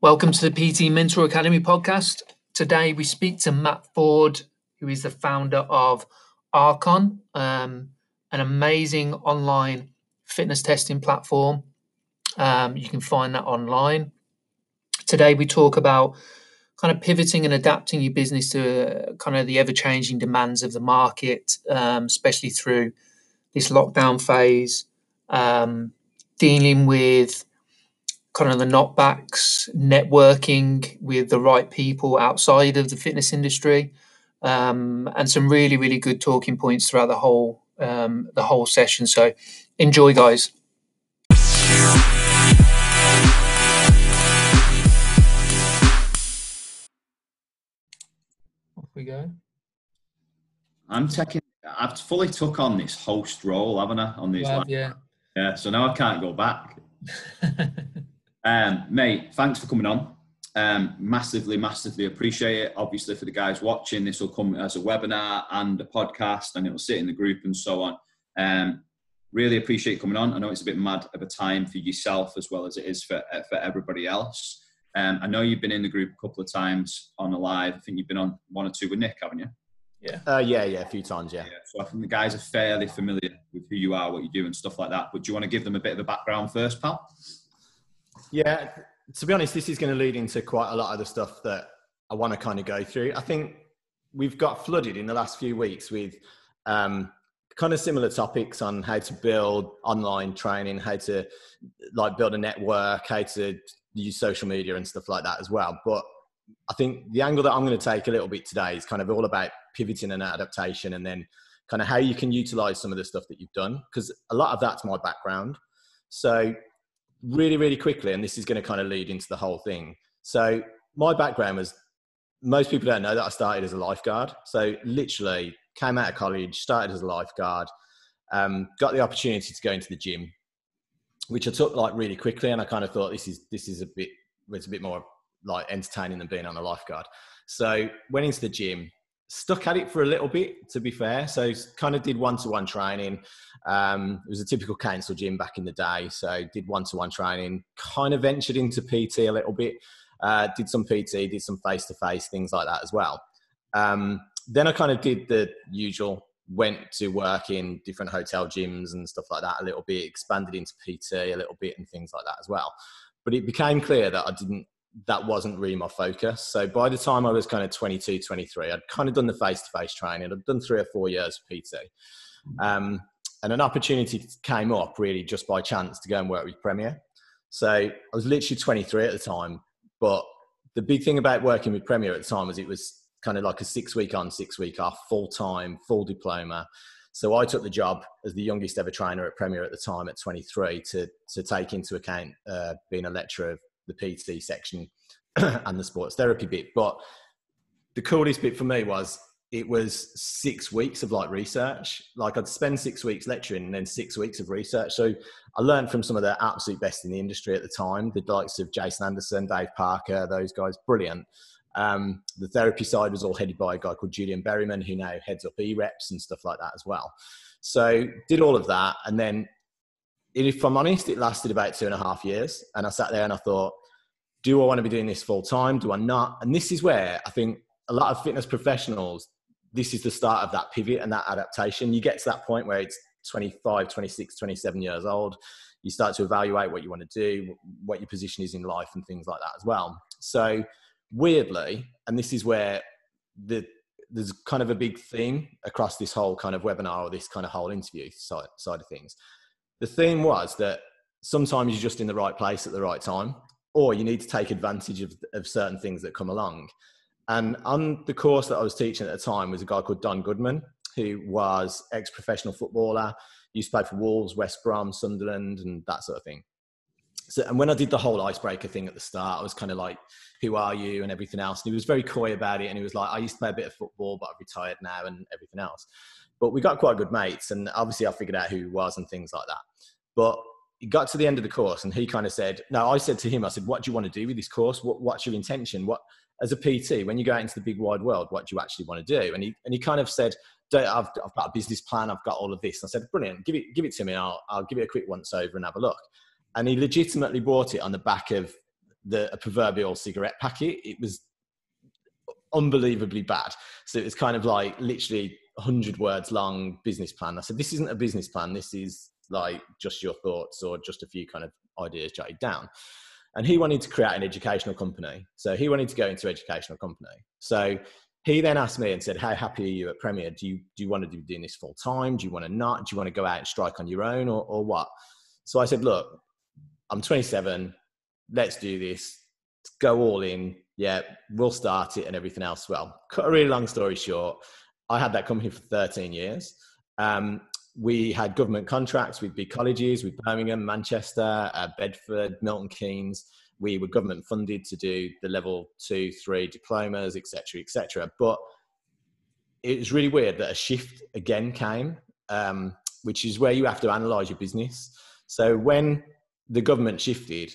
Welcome to the PT Mentor Academy podcast. Today we speak to Matt Ford, who is the founder of Archon, um, an amazing online fitness testing platform. Um, you can find that online. Today we talk about kind of pivoting and adapting your business to uh, kind of the ever changing demands of the market, um, especially through this lockdown phase, um, dealing with kind of the knockbacks, networking with the right people outside of the fitness industry, um, and some really really good talking points throughout the whole um, the whole session. So enjoy, guys. Off we go. I'm taking. I've fully took on this host role, haven't I? On these, Well, yeah. yeah. So now I can't go back. Um, mate, thanks for coming on. Um, massively, massively appreciate it. Obviously, for the guys watching, this will come as a webinar and a podcast, and it'll sit in the group and so on. Um, really appreciate you coming on. I know it's a bit mad of a time for yourself as well as it is for for everybody else. Um, I know you've been in the group a couple of times on a live. I think you've been on one or two with Nick, haven't you? yeah. Uh, yeah, yeah, a few times, yeah. Yeah. So I think the guys are fairly familiar with who you are, what you do, and stuff like that. But do you want to give them a bit of a background first, pal? Yeah, to be honest, this is going to lead into quite a lot of the stuff that I want to kind of go through. I think we've got flooded in the last few weeks with um, kind of similar topics on how to build online training, how to like build a network, how to use social media and stuff like that as well. But I think the angle that I'm going to take a little bit today is kind of all about pivoting and adaptation and then kind of how you can utilize some of the stuff that you've done because a lot of that's my background. So really, really quickly, and this is going to kind of lead into the whole thing. So my background was most people don't know that I started as a lifeguard. So literally came out of college, started as a lifeguard, um, got the opportunity to go into the gym, which I took like really quickly, and I kind of thought this is this is a bit it's a bit more like entertaining than being on a lifeguard. So went into the gym, stuck at it for a little bit, to be fair. So kind of did one to one training. Um, it was a typical council gym back in the day. So did one to one training, kind of ventured into PT a little bit, uh, did some PT, did some face to face, things like that as well. Um, then I kind of did the usual, went to work in different hotel gyms and stuff like that a little bit, expanded into PT a little bit and things like that as well. But it became clear that I didn't that wasn't really my focus. So by the time I was kind of 22, 23, I'd kind of done the face to face training. I'd done three or four years of PT. Um, and an opportunity came up really just by chance to go and work with Premier. So I was literally 23 at the time. But the big thing about working with Premier at the time was it was kind of like a six week on, six week off, full time, full diploma. So I took the job as the youngest ever trainer at Premier at the time at 23 to, to take into account uh, being a lecturer of the PT section and the sports therapy bit. But the coolest bit for me was it was six weeks of like research. Like I'd spend six weeks lecturing and then six weeks of research. So I learned from some of the absolute best in the industry at the time, the likes of Jason Anderson, Dave Parker, those guys, brilliant. Um, the therapy side was all headed by a guy called Julian Berriman, who now heads up E-Reps and stuff like that as well. So did all of that, and then if I'm honest, it lasted about two and a half years. And I sat there and I thought, do I want to be doing this full time? Do I not? And this is where I think a lot of fitness professionals, this is the start of that pivot and that adaptation. You get to that point where it's 25, 26, 27 years old. You start to evaluate what you want to do, what your position is in life, and things like that as well. So, weirdly, and this is where the there's kind of a big theme across this whole kind of webinar or this kind of whole interview side, side of things the theme was that sometimes you're just in the right place at the right time, or you need to take advantage of, of certain things that come along. And on the course that I was teaching at the time was a guy called Don Goodman, who was ex-professional footballer, used to play for Wolves, West Brom, Sunderland, and that sort of thing. So, and when I did the whole icebreaker thing at the start, I was kind of like, "Who are you?" and everything else. And he was very coy about it, and he was like, "I used to play a bit of football, but I've retired now, and everything else." But we got quite good mates, and obviously I figured out who he was and things like that. But he got to the end of the course, and he kind of said, "No." I said to him, "I said, what do you want to do with this course? What, what's your intention? What as a PT, when you go out into the big wide world, what do you actually want to do?" And he and he kind of said, I've, I've got a business plan. I've got all of this. And I said, brilliant. Give it, give it to me. I'll, I'll give it a quick once over and have a look. And he legitimately bought it on the back of the a proverbial cigarette packet. It was unbelievably bad. So it was kind of like literally 100 words long business plan. I said, this isn't a business plan. This is like just your thoughts or just a few kind of ideas jotted down. And he wanted to create an educational company. So he wanted to go into educational company. So he then asked me and said, How happy are you at Premier? Do you, do you want to be doing this full time? Do you want to not? Do you want to go out and strike on your own or, or what? So I said, Look, I'm 27. Let's do this. Let's go all in. Yeah, we'll start it and everything else. Well, cut a really long story short, I had that company for 13 years. Um, we had government contracts with big colleges, with Birmingham, Manchester, uh, Bedford, Milton Keynes. We were government funded to do the level two, three diplomas, etc., etc. But it was really weird that a shift again came, um, which is where you have to analyze your business. So when the government shifted,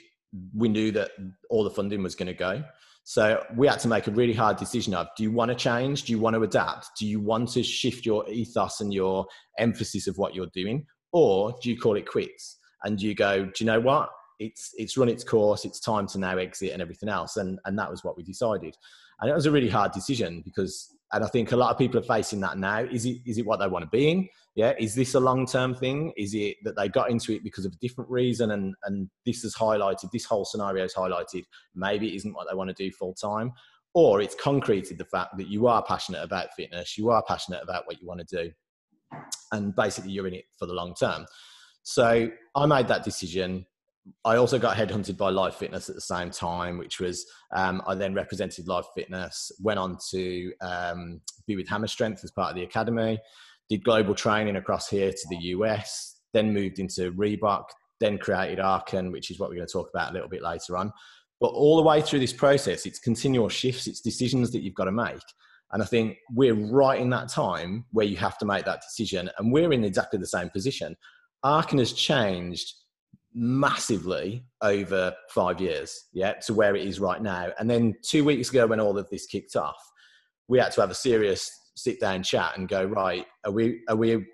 we knew that all the funding was going to go. So we had to make a really hard decision of do you want to change? Do you want to adapt? Do you want to shift your ethos and your emphasis of what you're doing? Or do you call it quits? And you go, do you know what? It's it's run its course, it's time to now exit and everything else. And and that was what we decided. And it was a really hard decision because and I think a lot of people are facing that now. Is it is it what they want to be in? Yeah. Is this a long term thing? Is it that they got into it because of a different reason and and this has highlighted this whole scenario has highlighted maybe it isn't what they want to do full time, or it's concreted the fact that you are passionate about fitness, you are passionate about what you want to do, and basically you're in it for the long term. So I made that decision. I also got headhunted by Life Fitness at the same time, which was um, I then represented Life Fitness, went on to um, be with Hammer Strength as part of the academy, did global training across here to the US, then moved into Reebok, then created Archon, which is what we're going to talk about a little bit later on. But all the way through this process, it's continual shifts, it's decisions that you've got to make. And I think we're right in that time where you have to make that decision, and we're in exactly the same position. Archon has changed massively over five years, yeah, to where it is right now. And then two weeks ago, when all of this kicked off, we had to have a serious sit down chat and go, right, are we, are we,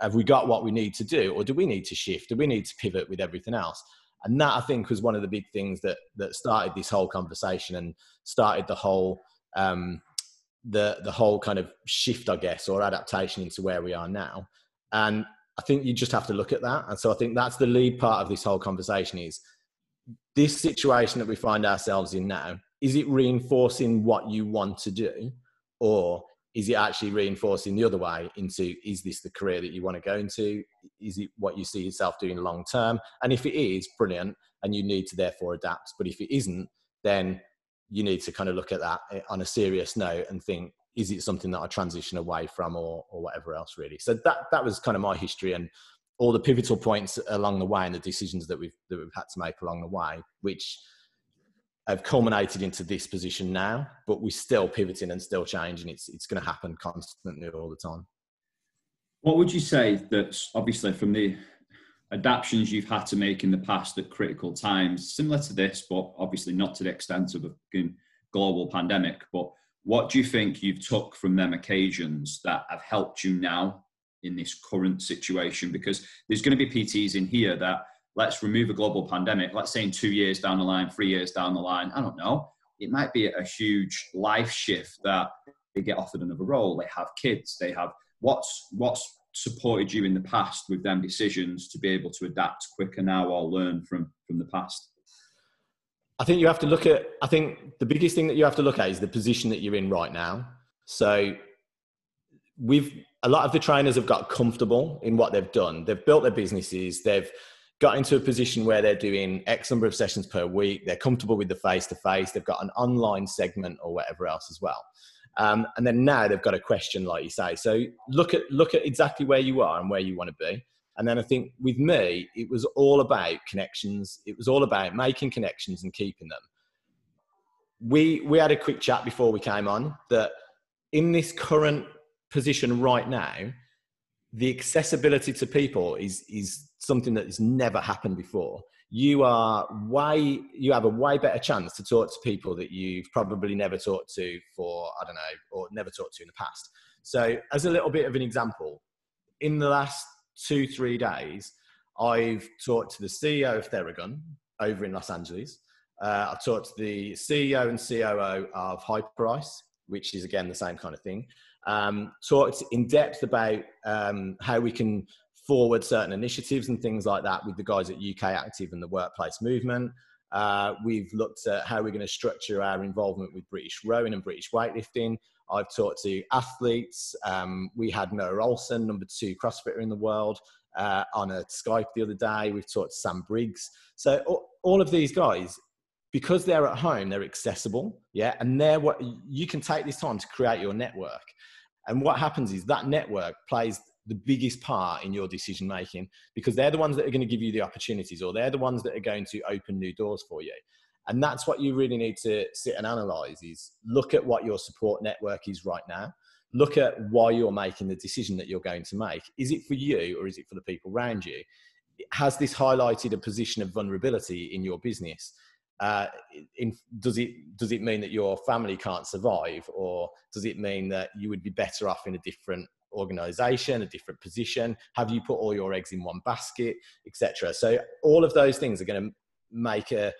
have we got what we need to do, or do we need to shift? Do we need to pivot with everything else? And that I think was one of the big things that that started this whole conversation and started the whole um, the the whole kind of shift, I guess, or adaptation into where we are now. And I think you just have to look at that. And so I think that's the lead part of this whole conversation is this situation that we find ourselves in now, is it reinforcing what you want to do? Or is it actually reinforcing the other way into is this the career that you want to go into? Is it what you see yourself doing long term? And if it is, brilliant, and you need to therefore adapt. But if it isn't, then you need to kind of look at that eh, on a serious note and think, is it something that I transition away from or, or whatever else really? So that, that was kind of my history and all the pivotal points along the way and the decisions that we've, that we've had to make along the way, which have culminated into this position now, but we're still pivoting and still changing. It's, it's going to happen constantly all the time. What would you say that's obviously from the adaptations you've had to make in the past at critical times, similar to this, but obviously not to the extent of a global pandemic, but what do you think you've took from them occasions that have helped you now in this current situation? Because there's going to be PTs in here that let's remove a global pandemic. Let's say in two years down the line, three years down the line, I don't know. It might be a huge life shift that they get offered another role. They have kids. They have what's what's supported you in the past with them decisions to be able to adapt quicker now or learn from from the past. I think you have to look at, I think the biggest thing that you have to look at is the position that you're in right now. So we've, a lot of the trainers have got comfortable in what they've done. They've built their businesses. They've got into a position where they're doing X number of sessions per week. They're comfortable with the face to face. They've got an online segment or whatever else as well. Um, and then now they've got a question, like you say. So look at look at exactly where you are and where you want to be. And then I think with me, it was all about connections. It was all about making connections and keeping them. We we had a quick chat before we came on that in this current position right now, the accessibility to people is is something that has never happened before. You are way you have a way better chance to talk to people that you've probably never talked to for I don't know or never talked to in the past. So as a little bit of an example, in the last two, three days, I've talked to the CEO of Theragun over in Los Angeles. Uh, I've talked to the CEO and COO of Hyperice, which is again the same kind of thing. Um, talked in depth about um, how we can forward certain initiatives and things like that with the guys at UK Active and the workplace movement. Uh, we've looked at how we're going to structure our involvement with British rowing and British weightlifting. I've talked to athletes. Um, we had Noah Ohlsen, number two CrossFitter in the world, uh, on a Skype the other day. We've talked to Sam Briggs. So all of these guys, because they're at home, they're accessible. Yeah, and they're what you can take this time to create your network. And what happens is that network plays the biggest part in your decision making because they're the ones that are going to give you the opportunities or they're the ones that are going to open new doors for you and that's what you really need to sit and analyze is look at what your support network is right now look at why you're making the decision that you're going to make is it for you or is it for the people around you has this highlighted a position of vulnerability in your business uh, in, does it does it mean that your family can't survive or does it mean that you would be better off in a different organization, a different position? Have you put all your eggs in one basket, etc.? So all of those things are going to make a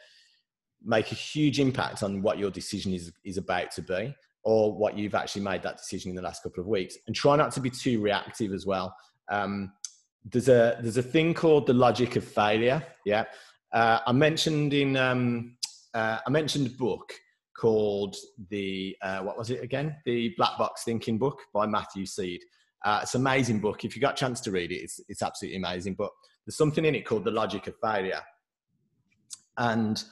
make a huge impact on what your decision is is about to be or what you've actually made that decision in the last couple of weeks and try not to be too reactive as well um, there's a there's a thing called the logic of failure yeah uh, i mentioned in um, uh, i mentioned a book called the uh, what was it again the black box thinking book by Matthew Syed uh, it's an amazing book. If you got a chance to read it, it's, it's absolutely amazing. But there's something in it called The Logic of Failure. And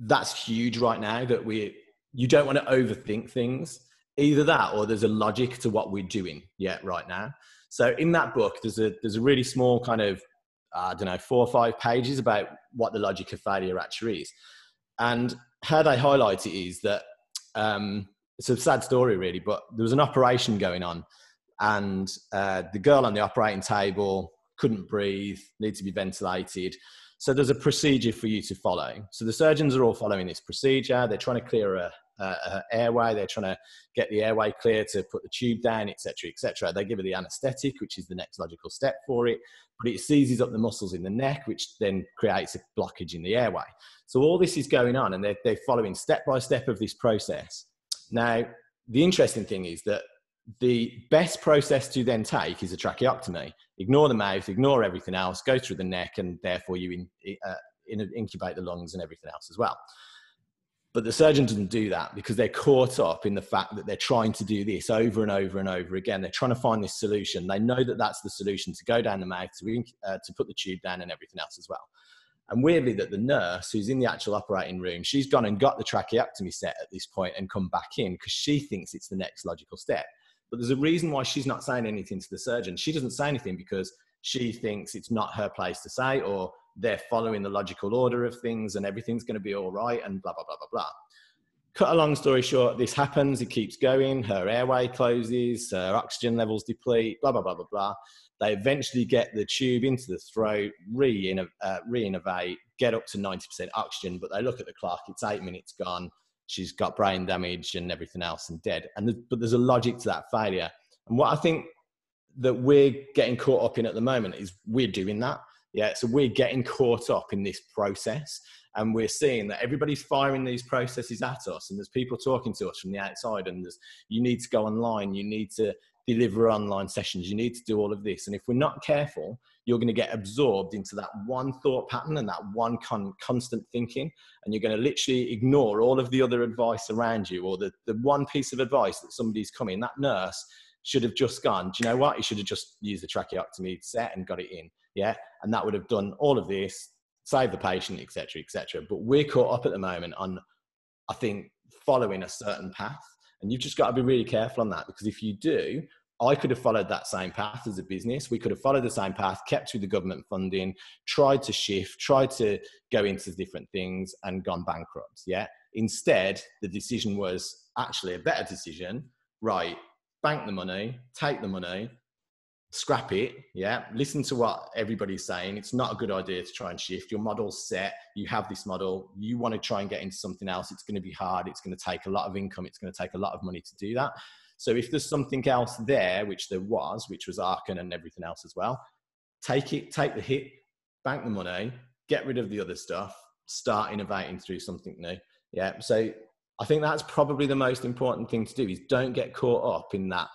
that's huge right now that we, you don't want to overthink things. Either that or there's a logic to what we're doing yet right now. So in that book, there's a, there's a really small kind of, I don't know, four or five pages about what the logic of failure actually is. And how they highlight it is that um, it's a sad story really, but there was an operation going on and uh, the girl on the operating table couldn't breathe, needs to be ventilated. So there's a procedure for you to follow. So the surgeons are all following this procedure. They're trying to clear a, a, a airway. They're trying to get the airway clear to put the tube down, etc., etc. They give her the anaesthetic, which is the next logical step for it, but it seizes up the muscles in the neck, which then creates a blockage in the airway. So all this is going on, and they're, they're following step by step of this process. Now, the interesting thing is that the best process to then take is a tracheotomy. Ignore the mouth, ignore everything else, go through the neck, and therefore you in, uh, in, incubate the lungs and everything else as well. But the surgeon doesn't do that because they're caught up in the fact that they're trying to do this over and over and over again. They're trying to find this solution. They know that that's the solution to go down the mouth, to, uh, to put the tube down, and everything else as well. And weirdly, that the nurse who's in the actual operating room, she's gone and got the tracheotomy set at this point and come back in because she thinks it's the next logical step. But there's a reason why she's not saying anything to the surgeon. She doesn't say anything because she thinks it's not her place to say, or they're following the logical order of things and everything's going to be all right, and blah, blah, blah, blah, blah. Cut a long story short, this happens, it keeps going, her airway closes, her oxygen levels deplete, blah, blah, blah, blah, blah. They eventually get the tube into the throat, re uh, innovate, get up to 90% oxygen, but they look at the clock, it's eight minutes gone she's got brain damage and everything else and dead. And there's, but there's a logic to that failure. And what I think that we're getting caught up in at the moment is we're doing that. Yeah, so we're getting caught up in this process, and we're seeing that everybody's firing these processes at us, and there's people talking to us from the outside, and there's you need to go online, you need to deliver online sessions. You need to do all of this. And if we're not careful, you're going to get absorbed into that one thought pattern and that one con- constant thinking. And you're going to literally ignore all of the other advice around you or the, the one piece of advice that somebody's coming. That nurse should have just gone, do you know what? You should have just used the tracheotomy set and got it in. Yeah. And that would have done all of this, save the patient, etc., etc. But we're caught up at the moment on, I think, following a certain path and you've just got to be really careful on that because if you do, I could have followed that same path as a business. We could have followed the same path, kept with the government funding, tried to shift, tried to go into different things and gone bankrupt. Yeah. Instead, the decision was actually a better decision. Right. Bank the money, take the money, scrap it. Yeah. Listen to what everybody's saying. It's not a good idea to try and shift. Your model's set. You have this model. You want to try and get into something else. It's going to be hard. It's going to take a lot of income. It's going to take a lot of money to do that. So if there's something else there, which there was, which was Archon and everything else as well, take it, take the hit, bank the money, get rid of the other stuff, start innovating through something new. Yeah. So I think that's probably the most important thing to do is don't get caught up in that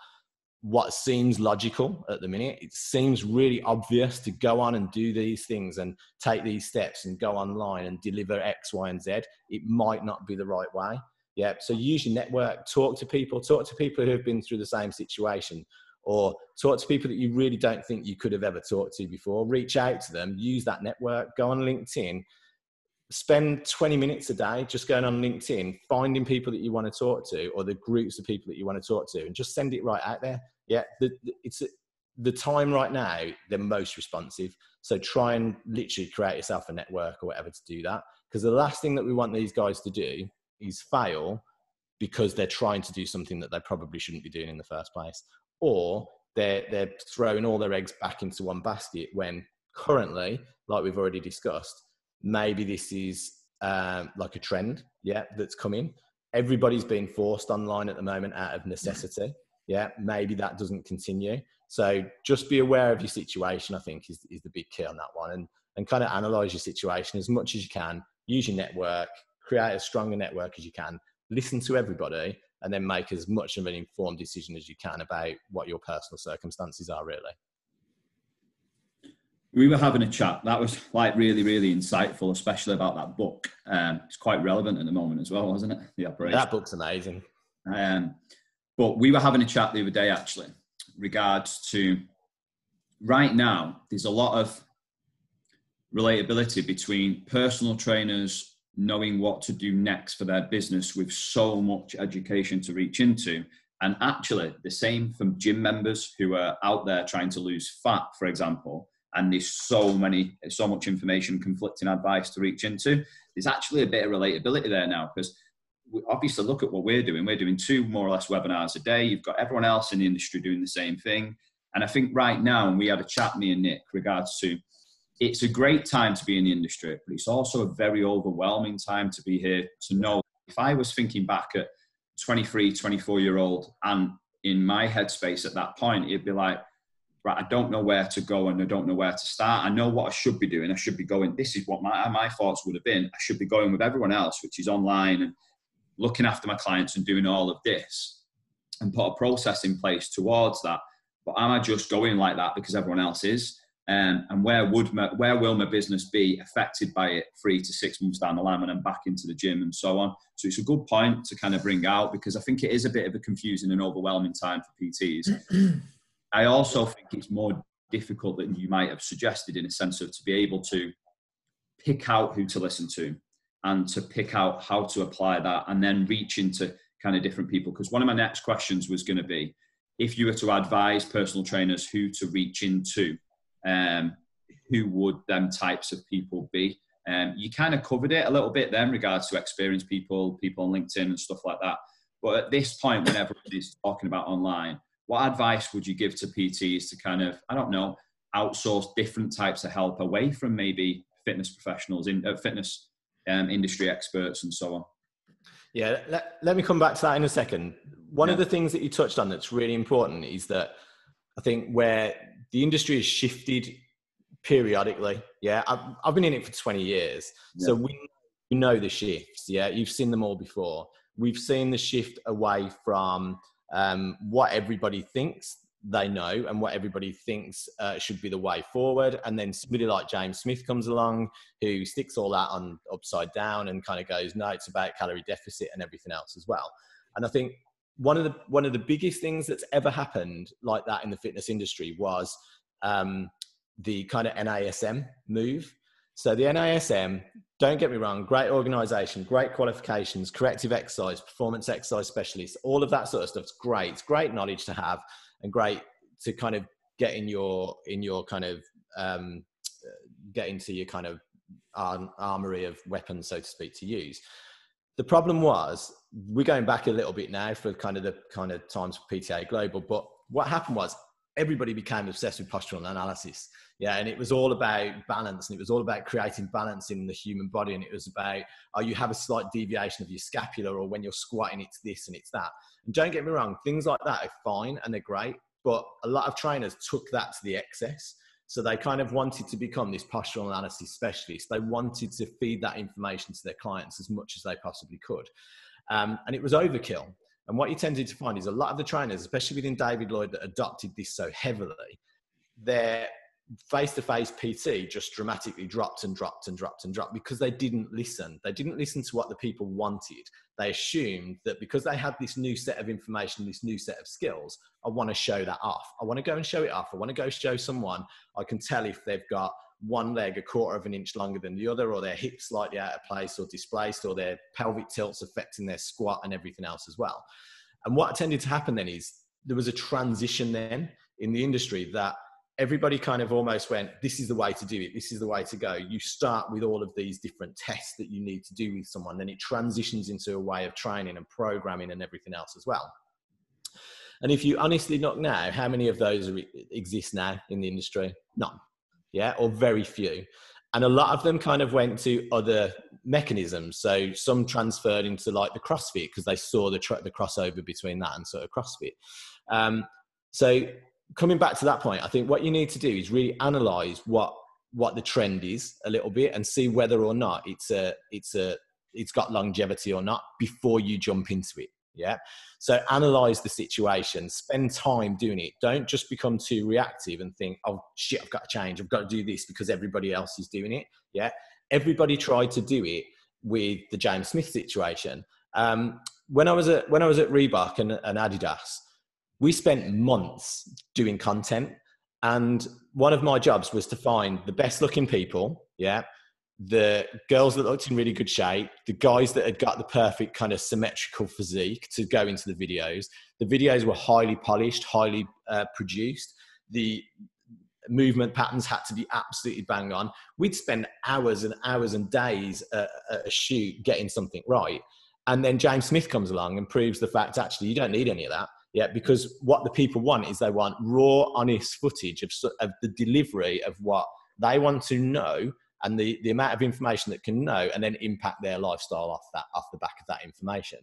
what seems logical at the minute. It seems really obvious to go on and do these things and take these steps and go online and deliver X, Y, and Z. It might not be the right way. Yeah. So use your network, talk to people, talk to people who have been through the same situation, or talk to people that you really don't think you could have ever talked to before. Reach out to them, use that network, go on LinkedIn, spend 20 minutes a day just going on LinkedIn, finding people that you want to talk to or the groups of people that you want to talk to and just send it right out there. Yeah, the, it's the time right now, they're most responsive. So try and literally create yourself a network or whatever to do that. Because the last thing that we want these guys to do is fail because they're trying to do something that they probably shouldn't be doing in the first place. Or they're, they're throwing all their eggs back into one basket when currently, like we've already discussed, maybe this is um, like a trend, yeah, that's coming. Everybody's being forced online at the moment out of necessity. Yeah, maybe that doesn't continue. So just be aware of your situation, I think, is, is the big key on that one. And, and kind of analyze your situation as much as you can. Use your network, create as strong a network as you can, listen to everybody, and then make as much of an informed decision as you can about what your personal circumstances are, really we were having a chat. That was like really, really insightful, especially about that book. Um, it's quite relevant at the moment as well, wasn't it? The operation. That book's amazing. Um, but we were having a chat the other day, actually, regards to right now. There's a lot of relatability between personal trainers knowing what to do next for their business with so much education to reach into. And actually, the same from gym members who are out there trying to lose fat, for example and there's so many, so much information, conflicting advice to reach into. There's actually a bit of relatability there now because obviously look at what we're doing. We're doing two more or less webinars a day. You've got everyone else in the industry doing the same thing. And I think right now, and we had a chat, me and Nick, regards to it's a great time to be in the industry, but it's also a very overwhelming time to be here to know. If I was thinking back at 23, 24 year old and in my headspace at that point, it'd be like, right, I don't know where to go and I don't know where to start. I know what I should be doing. I should be going, this is what my, my thoughts would have been. I should be going with everyone else, which is online and looking after my clients and doing all of this and put a process in place towards that. But am I just going like that because everyone else is? Um, and where would my, where will my business be affected by it three to six months down the line when I'm back into the gym and so on? So it's a good point to kind of bring out because I think it is a bit of a confusing and overwhelming time for PTs. I also think it's more difficult than you might have suggested in a sense of to be able to pick out who to listen to and to pick out how to apply that and then reach into kind of different people. Because one of my next questions was going to be if you were to advise personal trainers who to reach into, um, who would them types of people be? Um, you kind of covered it a little bit then, regards to experienced people, people on LinkedIn and stuff like that. But at this point, when everybody's talking about online, what advice would you give to PTs to kind of, I don't know, outsource different types of help away from maybe fitness professionals, in uh, fitness um, industry experts, and so on? Yeah, let, let me come back to that in a second. One yeah. of the things that you touched on that's really important is that I think where the industry has shifted periodically. Yeah, I've, I've been in it for 20 years. Yeah. So we, we know the shifts. Yeah, you've seen them all before. We've seen the shift away from um, what everybody thinks they know and what everybody thinks uh, should be the way forward. And then somebody like James Smith comes along who sticks all that on upside down and kind of goes, no, it's about calorie deficit and everything else as well. And I think one of the one of the biggest things that's ever happened like that in the fitness industry was um, the kind of NASM move. So the NASM, don't get me wrong, great organization, great qualifications, corrective exercise, performance exercise specialists, all of that sort of stuff's great. It's great knowledge to have and great to kind of get in your in your kind of um, get into your kind of armory of weapons, so to speak, to use. The problem was we're going back a little bit now for kind of the kind of times for PTA Global, but what happened was everybody became obsessed with postural analysis. Yeah, and it was all about balance, and it was all about creating balance in the human body, and it was about oh, you have a slight deviation of your scapula, or when you're squatting, it's this and it's that. And don't get me wrong, things like that are fine and they're great, but a lot of trainers took that to the excess. So they kind of wanted to become this postural analysis specialist. They wanted to feed that information to their clients as much as they possibly could. Um, and it was overkill. And what you tended to find is a lot of the trainers, especially within David Lloyd, that adopted this so heavily, their face to face PT just dramatically dropped and dropped and dropped and dropped because they didn't listen. They didn't listen to what the people wanted. They assumed that because they had this new set of information, this new set of skills, I want to show that off. I want to go and show it off. I want to go show someone I can tell if they've got one leg a quarter of an inch longer than the other, or their hips slightly out of place or displaced, or their pelvic tilts affecting their squat and everything else as well. And what tended to happen then is there was a transition then in the industry that everybody kind of almost went, this is the way to do it. This is the way to go. You start with all of these different tests that you need to do with someone. Then it transitions into a way of training and programming and everything else as well. And if you honestly look now, how many of those exist now in the industry? None. Yeah, or very few. And a lot of them kind of went to other mechanisms. So some transferred into like the CrossFit because they saw the, tr- the crossover between that and sort of CrossFit. Um, so coming back to that point, I think what you need to do is really analyze what what the trend is a little bit and see whether or not it's a it's a it's got longevity or not before you jump into it. Yeah. So analyze the situation, spend time doing it. Don't just become too reactive and think, oh shit, I've got to change. I've got to do this because everybody else is doing it. Yeah. Everybody tried to do it with the James Smith situation. Um, when I was at when I was at Reebok and, and Adidas, we spent months doing content and one of my jobs was to find the best looking people yeah the girls that looked in really good shape the guys that had got the perfect kind of symmetrical physique to go into the videos the videos were highly polished highly uh, produced. The movement patterns had to be absolutely bang on. We'd spend hours and hours and days at, a shoot getting something right. And then james smith comes along and proves the fact actually you don't need any of that yeah, because what the people want is they want raw, honest footage of, of the delivery of what they want to know and the, the amount of information that can know and then impact their lifestyle off that off the back of that information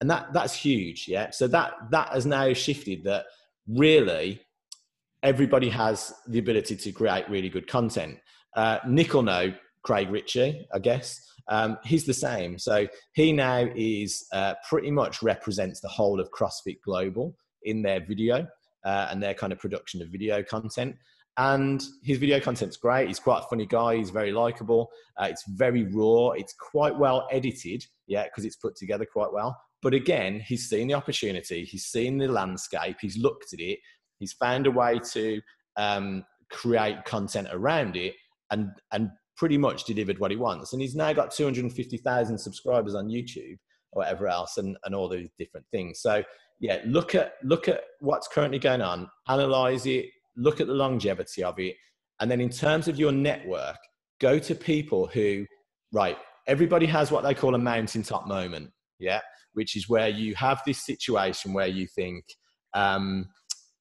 and that that's huge yeah so that that has now shifted that really everybody has the ability to create really good content uh, nick will know craig ritchie i guess um, he's the same. So he now is uh, pretty much represents the whole of CrossFit Global in their video uh, and their kind of production of video content. And his video content's great. He's quite a funny guy. He's very likable. Uh, it's very raw. It's quite well edited, yeah, because it's put together quite well. But again, he's seen the opportunity. He's seen the landscape. He's looked at it. He's found a way to um, create content around it and and pretty much delivered what he wants. And he's now got 250,000 subscribers on YouTube or whatever else and, and all these different things. So yeah, look at look at what's currently going on, analyze it, look at the longevity of it. And then in terms of your network, go to people who, right, everybody has what they call a mountaintop moment, yeah, which is where you have this situation where you think, um,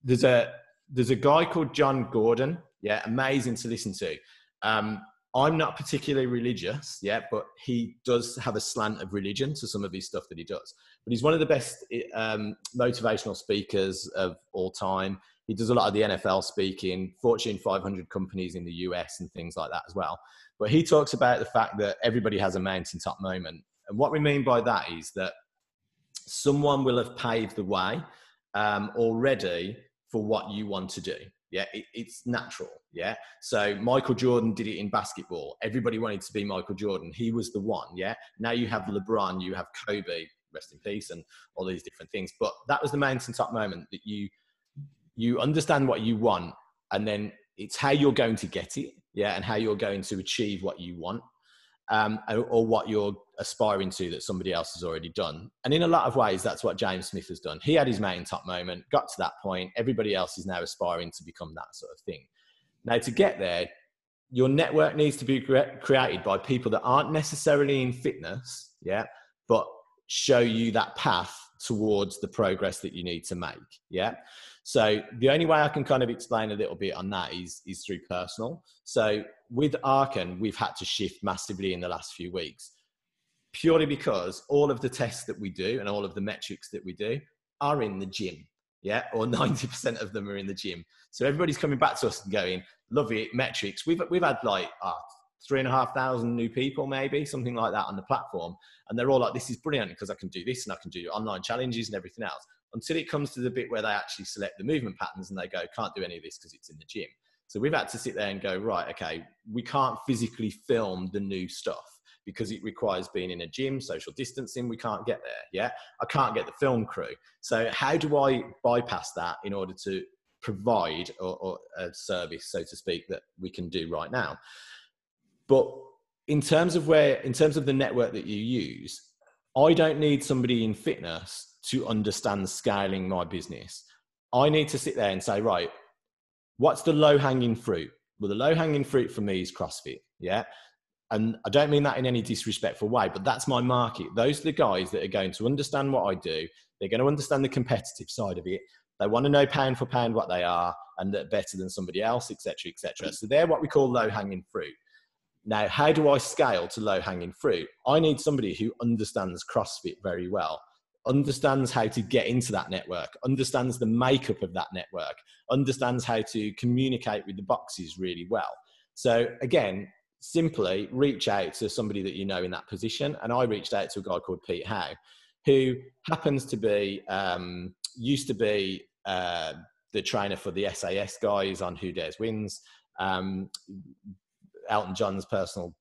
there's a there's a guy called Jon Gordon, yeah, amazing to listen to. Um, I'm not particularly religious yeah, but he does have a slant of religion to some of his stuff that he does. But he's one of the best um, motivational speakers of all time. He does a lot of the NFL speaking, Fortune 500 companies in the US and things like that as well. But he talks about the fact that everybody has a mountaintop moment. And what we mean by that is that someone will have paved the way um, already for what you want to do. Yeah, it, it's natural. Yeah. So Michael Jordan did it in basketball. Everybody wanted to be Michael Jordan. He was the one. Yeah. Now you have LeBron, you have Kobe, rest in peace, and all these different things. But that was the mountaintop moment that you you understand what you want, and then it's how you're going to get it. Yeah, and how you're going to achieve what you want um, or what you're aspiring to that somebody else has already done. And in a lot of ways, that's what James Smith has done. He had his mountaintop moment, got to that point. Everybody else is now aspiring to become that sort of thing. Now, to get there, your network needs to be created by people that aren't necessarily in fitness, yeah, but show you that path towards the progress that you need to make, yeah. So the only way I can kind of explain a little bit on that is is through personal. So with Archon, we've had to shift massively in the last few weeks, purely because all of the tests that we do and all of the metrics that we do are in the gym. yeah, or 90% of them are in the gym. So everybody's coming back to us and going, love it, metrics. We've, we've had like uh, three and a half thousand new people, maybe something like that on the platform. And they're all like, this is brilliant because I can do this and I can do online challenges and everything else until it comes to the bit where they actually select the movement patterns and they go, can't do any of this because it's in the gym. So we've had to sit there and go, right, okay, we can't physically film the new stuff because it requires being in a gym, social distancing. We can't get there. Yeah. I can't get the film crew. So how do I bypass that in order to provide or, or a service, so to speak, that we can do right now? But in terms of where, in terms of the network that you use, I don't need somebody in fitness to understand scaling my business. I need to sit there and say, right, what's the low hanging fruit? Well, the low hanging fruit for me is CrossFit. Yeah. And I don't mean that in any disrespectful way, but that's my market. Those are the guys that are going to understand what I do. They're going to understand the competitive side of it. They want to know pound for pound what they are and that better than somebody else, etc., etc. So they're what we call low hanging fruit. Now, how do I scale to low hanging fruit? I need somebody who understands CrossFit very well understands how to get into that network, understands the makeup of that network, understands how to communicate with the boxes really well. So again, simply reach out to somebody that you know in that position. And I reached out to a guy called Pete Howe, who happens to be um, used to be uh, the trainer for the SAS guys on Who Dares Wins. Um, Elton John's personal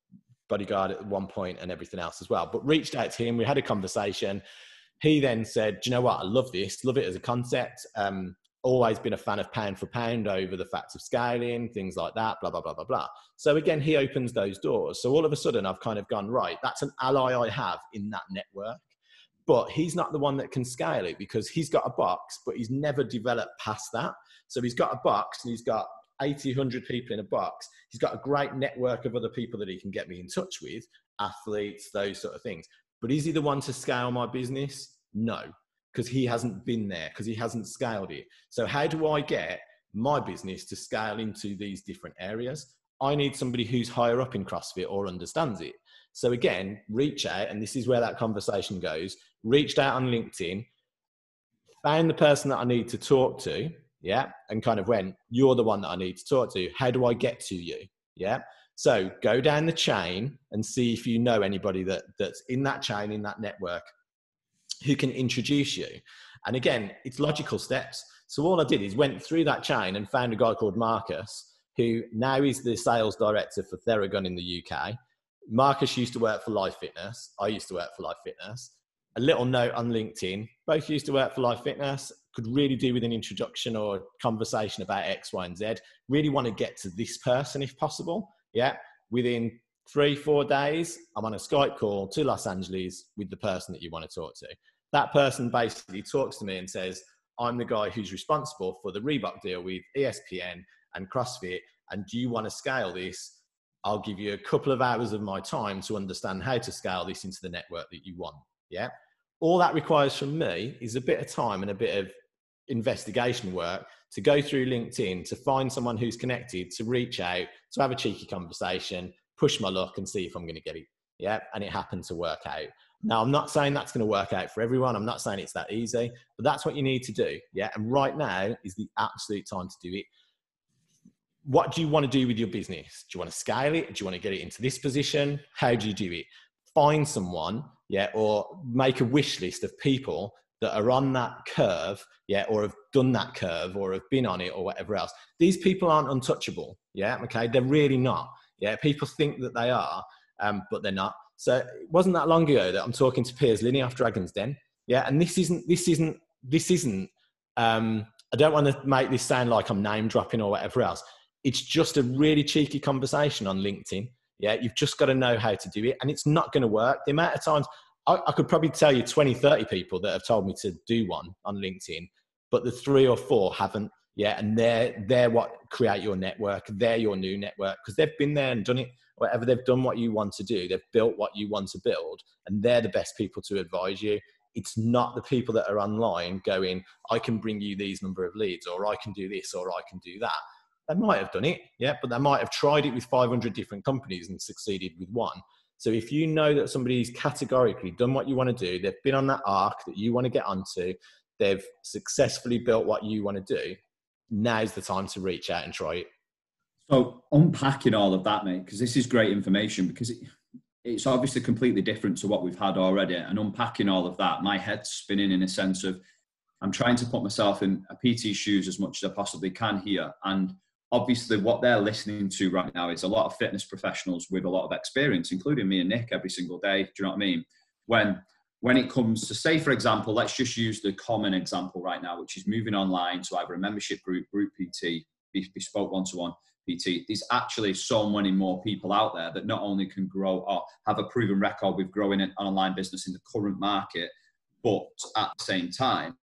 bodyguard at one point and everything else as well. But reached out to him. We had a conversation he then said, Do you know what? I love this, love it as a concept. Um, always been a fan of pound for pound over the facts of scaling, things like that, blah, blah, blah, blah, blah. So again, he opens those doors. So all of a sudden, I've kind of gone, right, that's an ally I have in that network. But he's not the one that can scale it because he's got a box, but he's never developed past that. So he's got a box and he's got 80, 100 people in a box. He's got a great network of other people that he can get me in touch with, athletes, those sort of things. But is he the one to scale my business? No, because he hasn't been there, because he hasn't scaled it. So, how do I get my business to scale into these different areas? I need somebody who's higher up in CrossFit or understands it. So, again, reach out, and this is where that conversation goes. Reached out on LinkedIn, found the person that I need to talk to, yeah, and kind of went, You're the one that I need to talk to. How do I get to you? Yeah. So go down the chain and see if you know anybody that, that's in that chain, in that network, who can introduce you. And again, it's logical steps. So all I did is went through that chain and found a guy called Marcus, who now is the sales director for Theragun in the UK. Marcus used to work for Life Fitness. I used to work for Life Fitness. A little note on LinkedIn. Both used to work for Life Fitness. Could really do with an introduction or conversation about X, Y, and Z. Really want to get to this person if possible. Yeah. Within three, four days, I'm on a Skype call to Los Angeles with the person that you want to talk to. That person basically talks to me and says, I'm the guy who's responsible for the Reebok deal with ESPN and CrossFit. And do you want to scale this? I'll give you a couple of hours of my time to understand how to scale this into the network that you want. Yeah. All that requires from me is a bit of time and a bit of investigation work to go through LinkedIn to find someone who's connected, to reach out, to have a cheeky conversation, push my luck and see if I'm going to get it. Yeah. And it happened to work out. Now, I'm not saying that's going to work out for everyone. I'm not saying it's that easy, but that's what you need to do. Yeah. And right now is the absolute time to do it. What do you want to do with your business? Do you want to scale it? Do you want to get it into this position? How do you do it? Find someone, yeah, or make a wish list of people that are on that curve, yeah, or have done that curve or have been on it or whatever else. These people aren't untouchable, yeah, okay, they're really not, yeah. People think that they are, um, but they're not. So it wasn't that long ago that I'm talking to Piers Linney off Dragon's Den, yeah, and this isn't, this isn't, this isn't. Um, I don't want to make this sound like I'm name dropping or whatever else. It's just a really cheeky conversation on LinkedIn. Yeah, you've just got to know how to do it, and it's not going to work. The amount of times I, I, could probably tell you 20, 30 people that have told me to do one on LinkedIn, but the three or four haven't yet. And they're, they're what create your network. They're your new network because they've been there and done it. Whatever they've done what you want to do, they've built what you want to build, and they're the best people to advise you. It's not the people that are online going, I can bring you these number of leads, or I can do this, or I can do that. They might have done it, yeah, but they might have tried it with 500 different companies and succeeded with one. So if you know that somebody's categorically done what you want to do, they've been on that arc that you want to get onto, they've successfully built what you want to do, now's the time to reach out and try it. So unpacking all of that, mate, because this is great information because it, it's obviously completely different to what we've had already. And unpacking all of that, my head's spinning in a sense of I'm trying to put myself in a PT's shoes as much as I possibly can here. And obviously, what they're listening to right now is a lot of fitness professionals with a lot of experience, including me and Nik every single day. Do you know what I mean? When when it comes to say for example let's just use the common example right now which is moving online to either a membership group group pt bespoke one-to-one pt there's actually so many more people out there that not only can grow or have a proven record with growing an online business in the current market but at the same time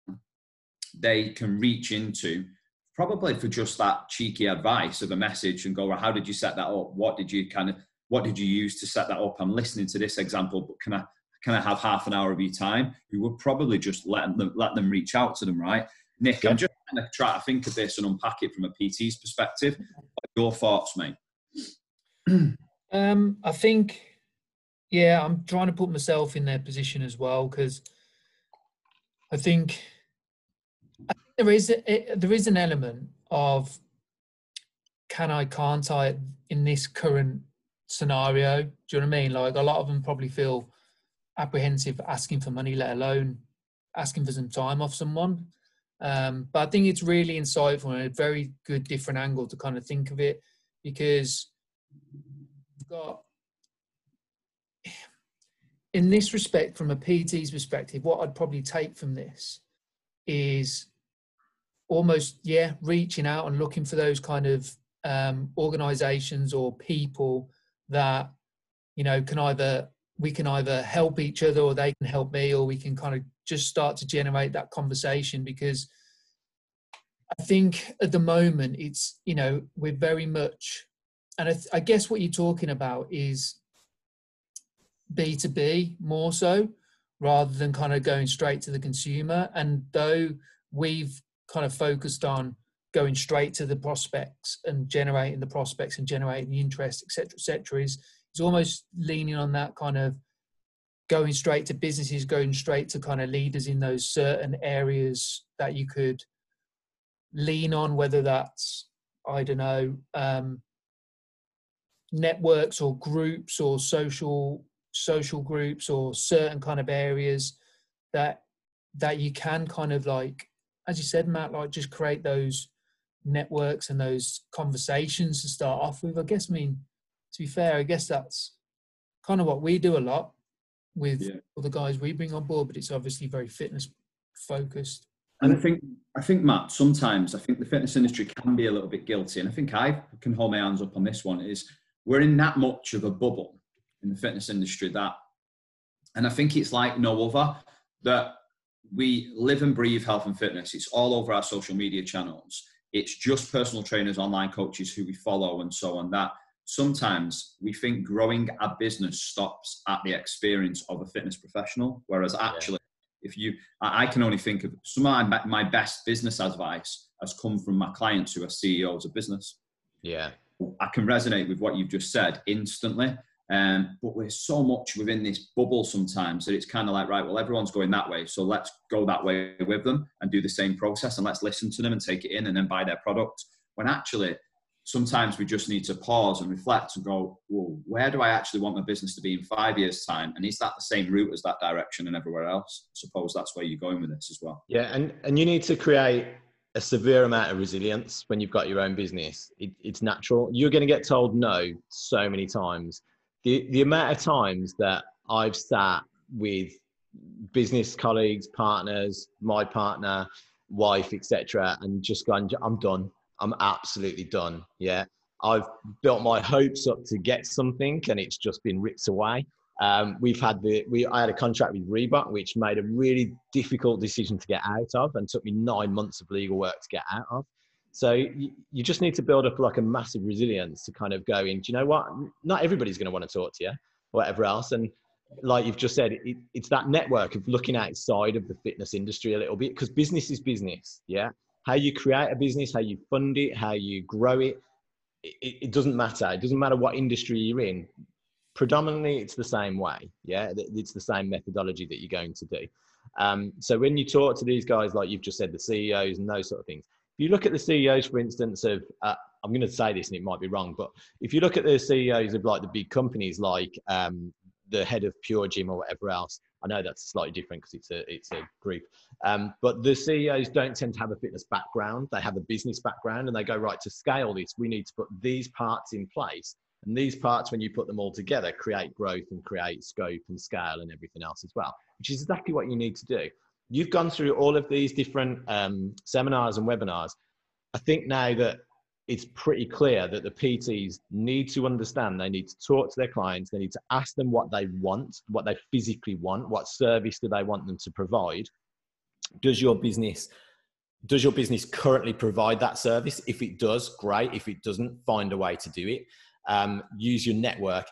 they can reach into probably for just that cheeky advice of a message and go well, how did you set that up what did you kind of what did you use to set that up i'm listening to this example but can i can I have half an hour of your time, You would probably just let them let them reach out to them, right? Nik, yeah. I'm just kind of trying to think of this and unpack it from a PT's perspective. Your thoughts, mate? um, I think, yeah, I'm trying to put myself in their position as well because I think there is a, there is an element of can I, can't I in this current scenario? Do you know what I mean? Like a lot of them probably feel apprehensive asking for money, let alone asking for some time off someone. Um, but I think it's really insightful and a very good different angle to kind of think of it because you've got in this respect, from a PT's perspective, what I'd probably take from this is almost, yeah, reaching out and looking for those kind of um, organizations or people that, you know, can either we can either help each other or they can help me or we can kind of just start to generate that conversation. Because i think at the moment it's you know we're very much and I, th- I guess what you're talking about is b2b more so rather than kind of going straight to the consumer. And though we've kind of focused on going straight to the prospects and generating the prospects and generating the interest etc etc is it's almost leaning on that kind of going straight to businesses, going straight to kind of leaders in those certain areas that you could lean on, whether that's, I don't know, um, networks or groups or social social groups or certain kind of areas that that you can kind of like as you said matt like just create those networks and those conversations to start off with i guess i mean to be fair, I guess that's kind of what we do a lot with yeah. all the guys we bring on board, but it's obviously very fitness focused. And I think, I think Matt, sometimes I think the fitness industry can be a little bit guilty, and I think I can hold my hands up on this one. Is we're in that much of a bubble in the fitness industry that, and I think it's like no other that we live and breathe health and fitness. It's all over our social media channels. It's just personal trainers, online coaches who we follow, and so on. That sometimes we think growing a business stops at the experience of a fitness professional, whereas actually, yeah. if you, I can only think of some of my, my best business advice has come from my clients who are CEOs of business. Yeah. I can resonate with what you've just said instantly. Um, but we're so much within this bubble sometimes that it's kind of like, right, well, everyone's going that way. So let's go that way with them and do the same process and let's listen to them and take it in and then buy their product. When actually, sometimes we just need to pause and reflect and go, well, where do I actually want my business to be in five years' time? And is that the same route as that direction and everywhere else? I suppose that's where you're going with this as well. Yeah, and, and you need to create a severe amount of resilience when you've got your own business. It, it's natural. You're going to get told no so many times. The, the amount of times that I've sat with business colleagues, partners, my partner, wife, etc., and just gone, I'm done. I'm absolutely done. Yeah. I've built my hopes up to get something and it's just been ripped away. Um, we've had the, we, I had a contract with Reebok, which made a really difficult decision to get out of and took me nine months of legal work to get out of. So you, you just need to build up like a massive resilience to kind of go in, do you know what? Not everybody's going to want to talk to you or whatever else. And like you've just said, it, it's that network of looking outside of the fitness industry a little bit because business is business. Yeah how you create a business, how you fund it, how you grow it, it, it doesn't matter. It doesn't matter what industry you're in. Predominantly, it's the same way. Yeah, it's the same methodology that you're going to do. Um, so when you talk to these guys, like you've just said, the CEOs and those sort of things, you look at the CEOs, for instance, of uh, I'm going to say this and it might be wrong, but if you look at the CEOs of like the big companies like um, the head of Pure Gym or whatever else, I know that's slightly different because it's a it's a group, um, but the CEOs don't tend to have a fitness background. They have a business background, and they go right to scale this. We need to put these parts in place, and these parts, when you put them all together, create growth and create scope and scale and everything else as well, which is exactly what you need to do. You've gone through all of these different um, seminars and webinars. I think now that it's pretty clear that the PTs need to understand, they need to talk to their clients, they need to ask them what they want, what they physically want, what service do they want them to provide. Does your business does your business currently provide that service? If it does, great. If it doesn't, find a way to do it. Um, use your network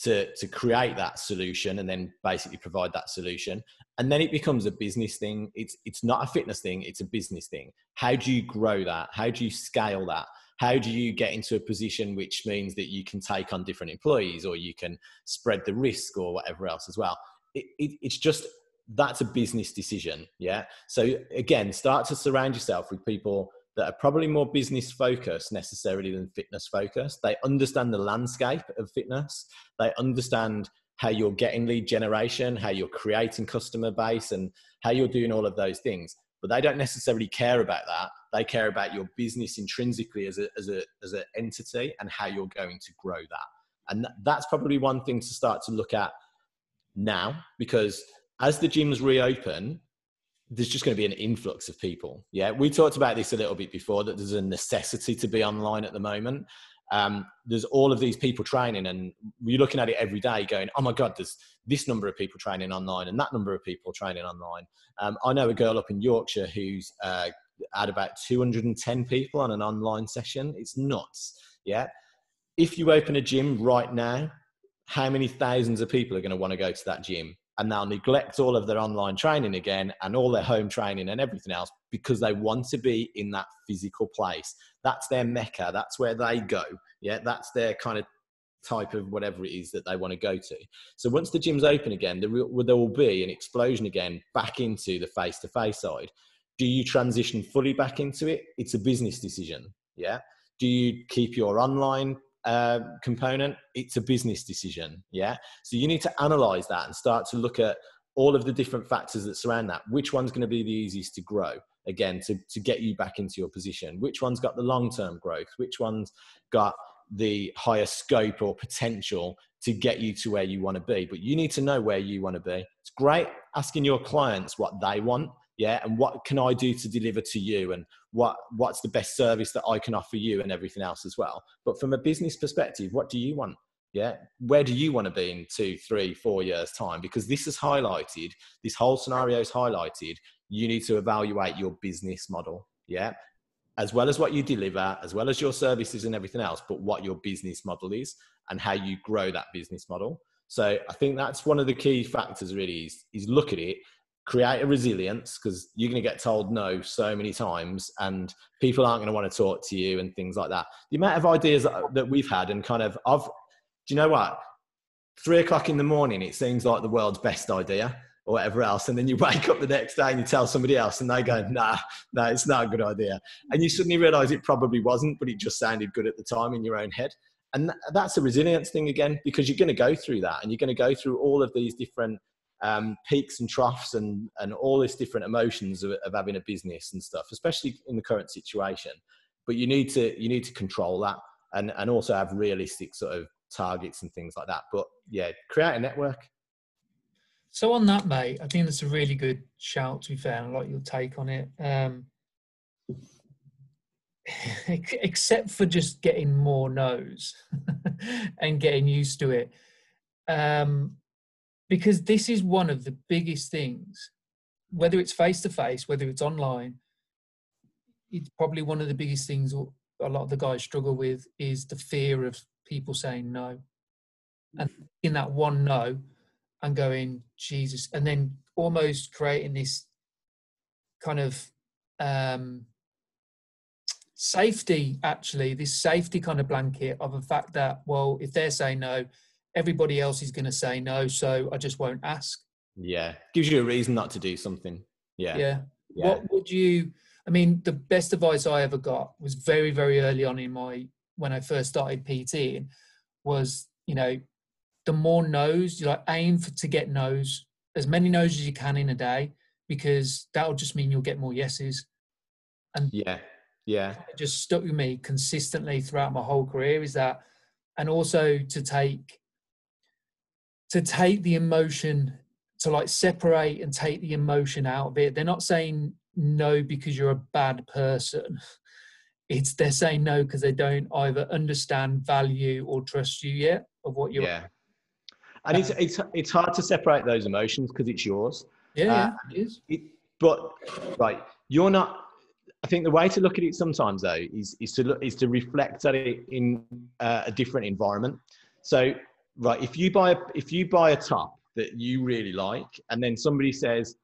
to to create that solution and then basically provide that solution and then it becomes a business thing. It's it's not a fitness thing it's a business thing. How do you grow that? How do you scale that? How do you get into a position which means that you can take on different employees or you can spread the risk or whatever else as well? It, it, it's just that's a business decision yeah? So again start to surround yourself with people that are probably more business focused necessarily than fitness focused. They understand the landscape of fitness. They understand how you're getting lead generation how you're creating customer base and how you're doing all of those things but they don't necessarily care about that. They care about your business intrinsically as a as a as an entity and how you're going to grow that. And that's probably one thing to start to look at now because as the gyms reopen, there's just going to be an influx of people. Yeah, we talked about this a little bit before that there's a necessity to be online at the moment um, there's all of these people training and you're looking at it every day going oh my god there's this number of people training online and that number of people training online. Um, i know a girl up in yorkshire who's uh, had about 210 people on an online session. It's nuts. Yeah. If you open a gym right now how many thousands of people are going to want to go to that gym? And they'll neglect all of their online training again and all their home training and everything else because they want to be in that physical place. That's their mecca. That's where they go. Yeah, that's their kind of type of whatever it is that they want to go to. So once the gym's open again, there will, there will be an explosion again back into the face to face side. Do you transition fully back into it? It's a business decision. Yeah. Do you keep your online uh, component, it's a business decision. Yeah. So you need to analyze that and start to look at all of the different factors that surround that. Which one's going to be the easiest to grow? Again, to, to get you back into your position. Which one's got the long term growth? Which one's got the higher scope or potential to get you to where you want to be? But you need to know where you want to be. It's great asking your clients what they want yeah and what can i do to deliver to you and what what's the best service that i can offer you and everything else as well but from a business perspective what do you want yeah where do you want to be in two three four years time? Because this is highlighted this whole scenario is highlighted. You need to evaluate your business model yeah? As well as what you deliver as well as your services and everything else but what your business model is and how you grow that business model. So i think that's one of the key factors really is, is look at it create a resilience because you're going to get told no so many times and people aren't going to want to talk to you and things like that. The amount of ideas that, we've had and kind of i've do you know what? Three o'clock in the morning it seems like the world's best idea or whatever else. And then you wake up the next day and you tell somebody else and they go nah no nah, it's not a good idea. And you suddenly realize it probably wasn't but it just sounded good at the time in your own head. And that's a resilience thing again because you're going to go through that and you're going to go through all of these different um, peaks and troughs and, and all these different emotions of, of having a business and stuff, especially in the current situation. But you need to you need to control that and, and also have realistic sort of targets and things like that. But yeah, create a network. So on that, mate, I think that's a really good shout. To be fair, and I like your take on it. Um, except for just getting more no's and getting used to it. Um, because this is one of the biggest things whether it's face to face whether it's online it's probably one of the biggest things a lot of the guys struggle with is the fear of people saying no and in that one no and going jesus and then almost creating this kind of um safety actually this safety kind of blanket of the fact that well if they're saying no everybody else is going to say no, so I just won't ask. Yeah, gives you a reason not to do something. Yeah. Yeah. yeah. What would you? I mean, the best advice I ever got was very, very early on in my when I first started PTing was, you know, the more no's, you like aim for, to get no's, as many no's as you can in a day, because that'll just mean you'll get more yeses. And yeah, yeah, it just stuck with me consistently throughout my whole career is that, and also to take, to take the emotion, to like separate and take the emotion out of it. They're not saying no because you're a bad person it's they're saying no because they don't either understand, value, or trust you yet of what you're. Yeah, and it's it's it's hard to separate those emotions because it's yours. Yeah, uh, yeah, it is. It, but right, you're not. I think the way to look at it sometimes though is is to look is to reflect at it in uh, a different environment. So right, if you buy a, if you buy a top that you really like, and then somebody says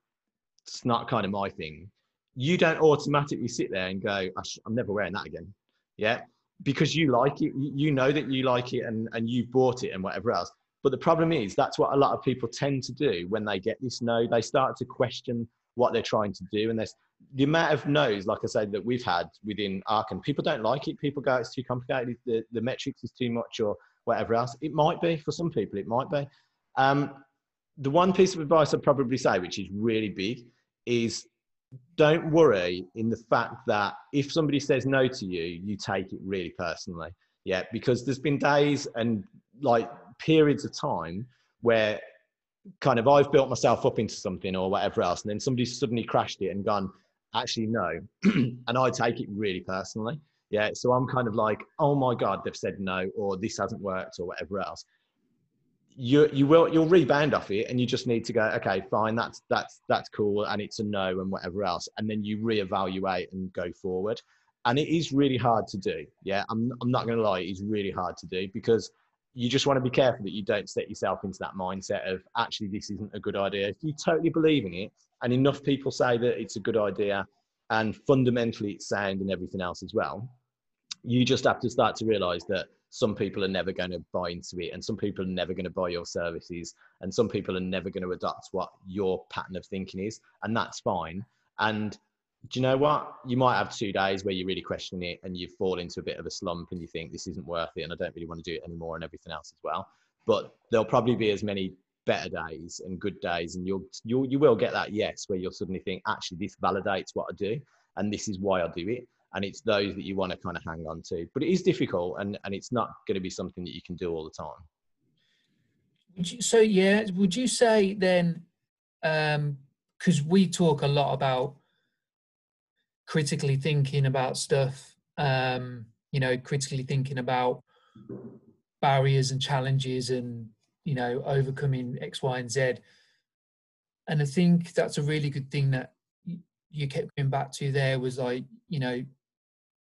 it's not kind of my thing, you don't automatically sit there and go, I'm never wearing that again. Yeah. Because you like it, you know that you like it and, and you bought it and whatever else. But the problem is that's what a lot of people tend to do when they get this no, they start to question what they're trying to do. And there's the amount of no's, like I said, that we've had within Archon, people don't like it. People go, it's too complicated. The, the metrics is too much or whatever else. It might be for some people, it might be. Um, the one piece of advice I'd probably say, which is really big, is don't worry in the fact that if somebody says no to you, you take it really personally. Yeah, because there's been days and like periods of time where kind of I've built myself up into something or whatever else, and then somebody suddenly crashed it and gone, actually, no. and I take it really personally. Yeah, so I'm kind of like, oh my God, they've said no, or this hasn't worked, or whatever else you you will you'll rebound off it and you just need to go okay fine that's that's that's cool. And it's a no and whatever else. And then you reevaluate and go forward. And it is really hard to do. Yeah i'm, I'm not going to lie it's really hard to do because you just want to be careful that you don't set yourself into that mindset of actually this isn't a good idea. If you totally believe in it and enough people say that it's a good idea and fundamentally it's sound and everything else as well you just have to start to realize that some people are never going to buy into it and some people are never going to buy your services and some people are never going to adopt what your pattern of thinking is and that's fine. And do you know what? You might have two days where you're really questioning it and you fall into a bit of a slump and you think this isn't worth it and i don't really want to do it anymore and everything else as well. But there'll probably be as many better days and good days and you'll you'll you will get that yes where you'll suddenly think actually this validates what i do and this is why i do it and it's those that you want to kind of hang on to. But it is difficult and and it's not going to be something that you can do all the time. You, so yeah would you say then um because we talk a lot about critically thinking about stuff um you know critically thinking about barriers and challenges and you know overcoming x y and z. And i think that's a really good thing that you kept going back to there was like you know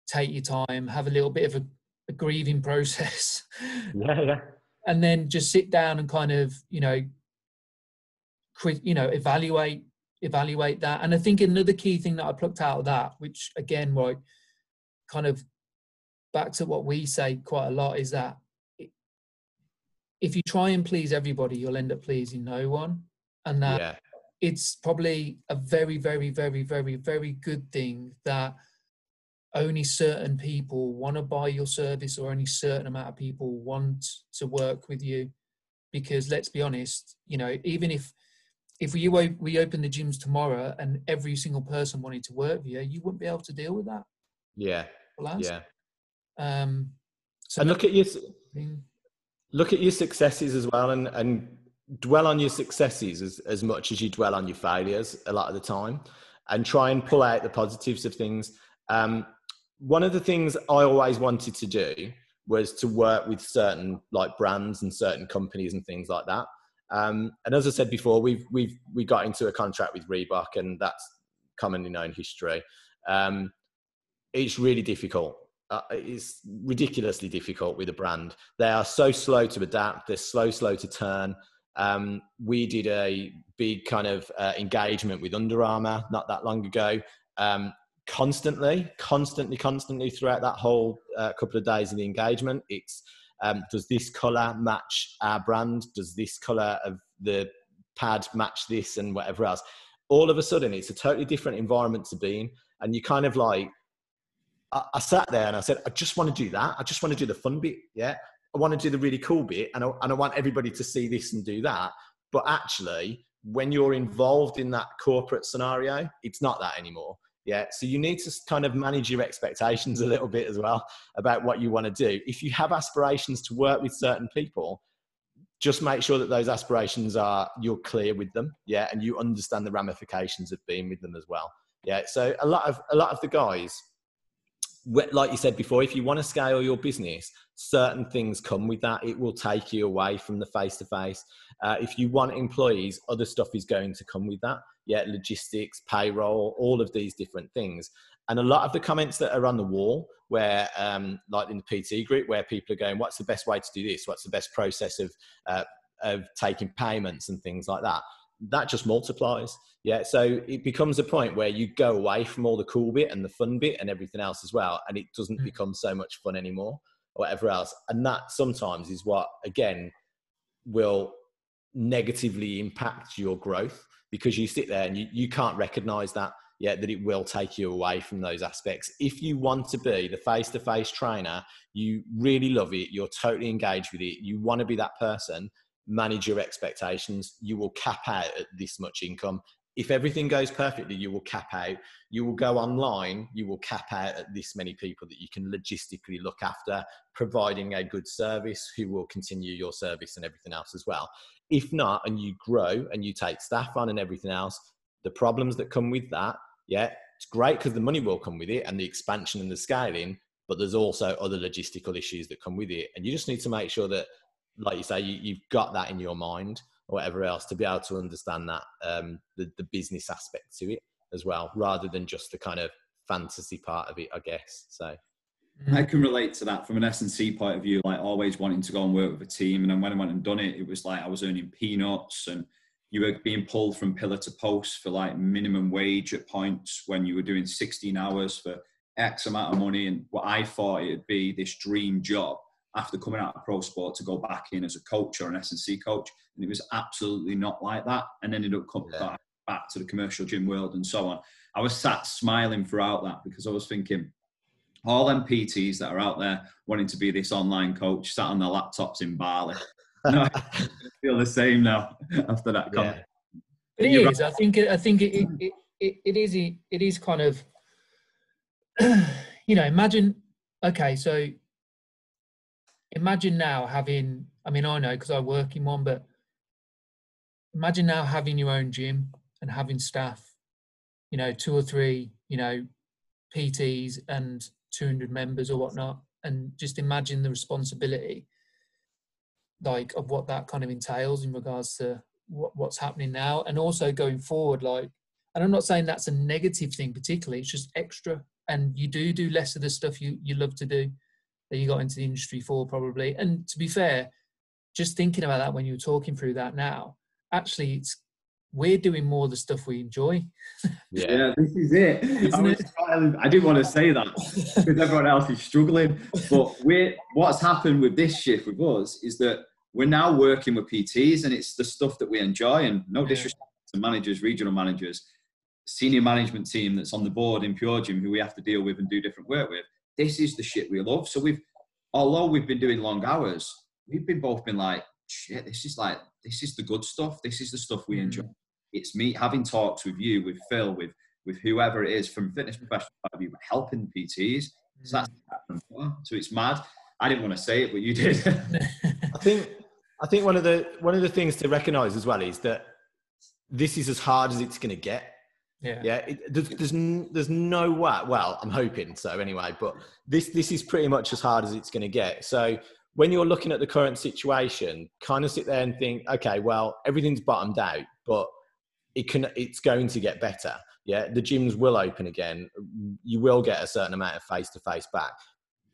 take your time, have a little bit of a, a grieving process. Yeah, yeah. And then just sit down and kind of, you know, you know, evaluate evaluate that. And I think another key thing that I plucked out of that, which again, right, kind of back to what we say quite a lot, is that if you try and please everybody, you'll end up pleasing no one. And that yeah. it's probably a very, very, very, very, very good thing that only certain people want to buy your service or only certain amount of people want to work with you. Because let's be honest you know even if if we we open the gyms tomorrow and every single person wanted to work with you you wouldn't be able to deal with that. Yeah. Yeah. Um so and look at your look at your successes as well and and dwell on your successes as, as much as you dwell on your failures a lot of the time and try and pull out the positives of things. Um, one of the things I always wanted to do was to work with certain like brands and certain companies and things like that. Um, and as I said before, we've we've we got into a contract with Reebok, and that's commonly known history. Um, it's really difficult. Uh, it's ridiculously difficult with a brand. They are so slow to adapt. They're slow, slow to turn. Um, we did a big kind of uh, engagement with Under Armour not that long ago, um, constantly, constantly, constantly throughout that whole uh, couple of days of the engagement. It's um, does this color match our brand? Does this color of the pad match this and whatever else. All of a sudden, it's a totally different environment to be in, and you kind of like. I, I sat there and I said, I just want to do that. I just want to do the fun bit. Yeah, I want to do the really cool bit, and I, and I want everybody to see this and do that. But actually, when you're involved in that corporate scenario, it's not that anymore. Yeah. So you need to kind of manage your expectations a little bit as well about what you want to do. If you have aspirations to work with certain people, just make sure that those aspirations are you're clear with them. Yeah. And you understand the ramifications of being with them as well. Yeah. So a lot of a lot of the guys like you said before, if you want to scale your business, certain things come with that. It will take you away from the face to face. If you want employees, other stuff is going to come with that. Yeah, logistics, payroll, all of these different things. And a lot of the comments that are on the wall, where um, like in the PT group, where people are going, "What's the best way to do this? What's the best process of uh, of taking payments and things like that?" that just multiplies. Yeah. So it becomes a point where you go away from all the cool bit and the fun bit and everything else as well. And it doesn't mm. become so much fun anymore or whatever else. And that sometimes is what, again, will negatively impact your growth because you sit there and you, you can't recognize that yet that it will take you away from those aspects. If you want to be the face to face trainer, you really love it, you're totally engaged with it, you want to be that person, manage your expectations. You will cap out at this much income. If everything goes perfectly, you will cap out. You will go online, you will cap out at this many people that you can logistically look after, providing a good service who will continue your service and everything else as well. If not, and you grow and you take staff on and everything else, the problems that come with that, yeah, it's great because the money will come with it and the expansion and the scaling, but there's also other logistical issues that come with it. And you just need to make sure that like you say, you, have got that in your mind or whatever else to be able to understand that um, the, the business aspect to it as well, rather than just the kind of fantasy part of it, I guess. So. Mm. I can relate to that from an S&C point of view, like always wanting to go and work with a team. And then when I went and done it, it was like I was earning peanuts and you were being pulled from pillar to post for like minimum wage at points when you were doing 16 hours for X amount of money. And what I thought it'd be this dream job after coming out of pro sport to go back in as a coach or an S&C coach. And it was absolutely not like that. And ended up coming yeah. back, back to the commercial gym world and so on. I was sat smiling throughout that because I was thinking, all them PTs that are out there wanting to be this online coach sat on their laptops in Bali. I feel the same now after that comment. Yeah. It is. Right. I think. I think it, it, it, it is. It is kind of. You know, imagine. Okay, so imagine now having i mean i know because i work in one but imagine now having your own gym and having staff you know two or three you know pts and 200 members or whatnot and just imagine the responsibility like of what that kind of entails in regards to what, what's happening now. And also going forward like and i'm not saying that's a negative thing particularly it's just extra and you do do less of the stuff you you love to do that you got into the industry for probably. And to be fair just thinking about that when you were talking through that now actually it's we're doing more of the stuff we enjoy yeah, yeah this is it I, it? I, didn't want to say that because everyone else is struggling but we're what's happened with this shift with us is that we're now working with pts and it's the stuff that we enjoy and no disrespect to managers regional managers senior management team that's on the board in pure gym who we have to deal with and do different work with this is the shit we love. So we've, although we've been doing long hours, we've been both been like, shit, this is like, this is the good stuff. This is the stuff we enjoy. Mm. It's me having talks with you, with Phil, with with whoever it is from fitness professional point of view, helping PTs. So that's mm. so it's mad. I didn't want to say it, but you did. I think I think one of the one of the things to recognise as well is that this is as hard as it's going to get. Yeah, yeah. It, there's, there's there's no way. Well, I'm hoping so anyway. But this this is pretty much as hard as it's going to get. So when you're looking at the current situation, kind of sit there and think, okay, well, everything's bottomed out, but it can it's going to get better. Yeah, the gyms will open again. You will get a certain amount of face to face back,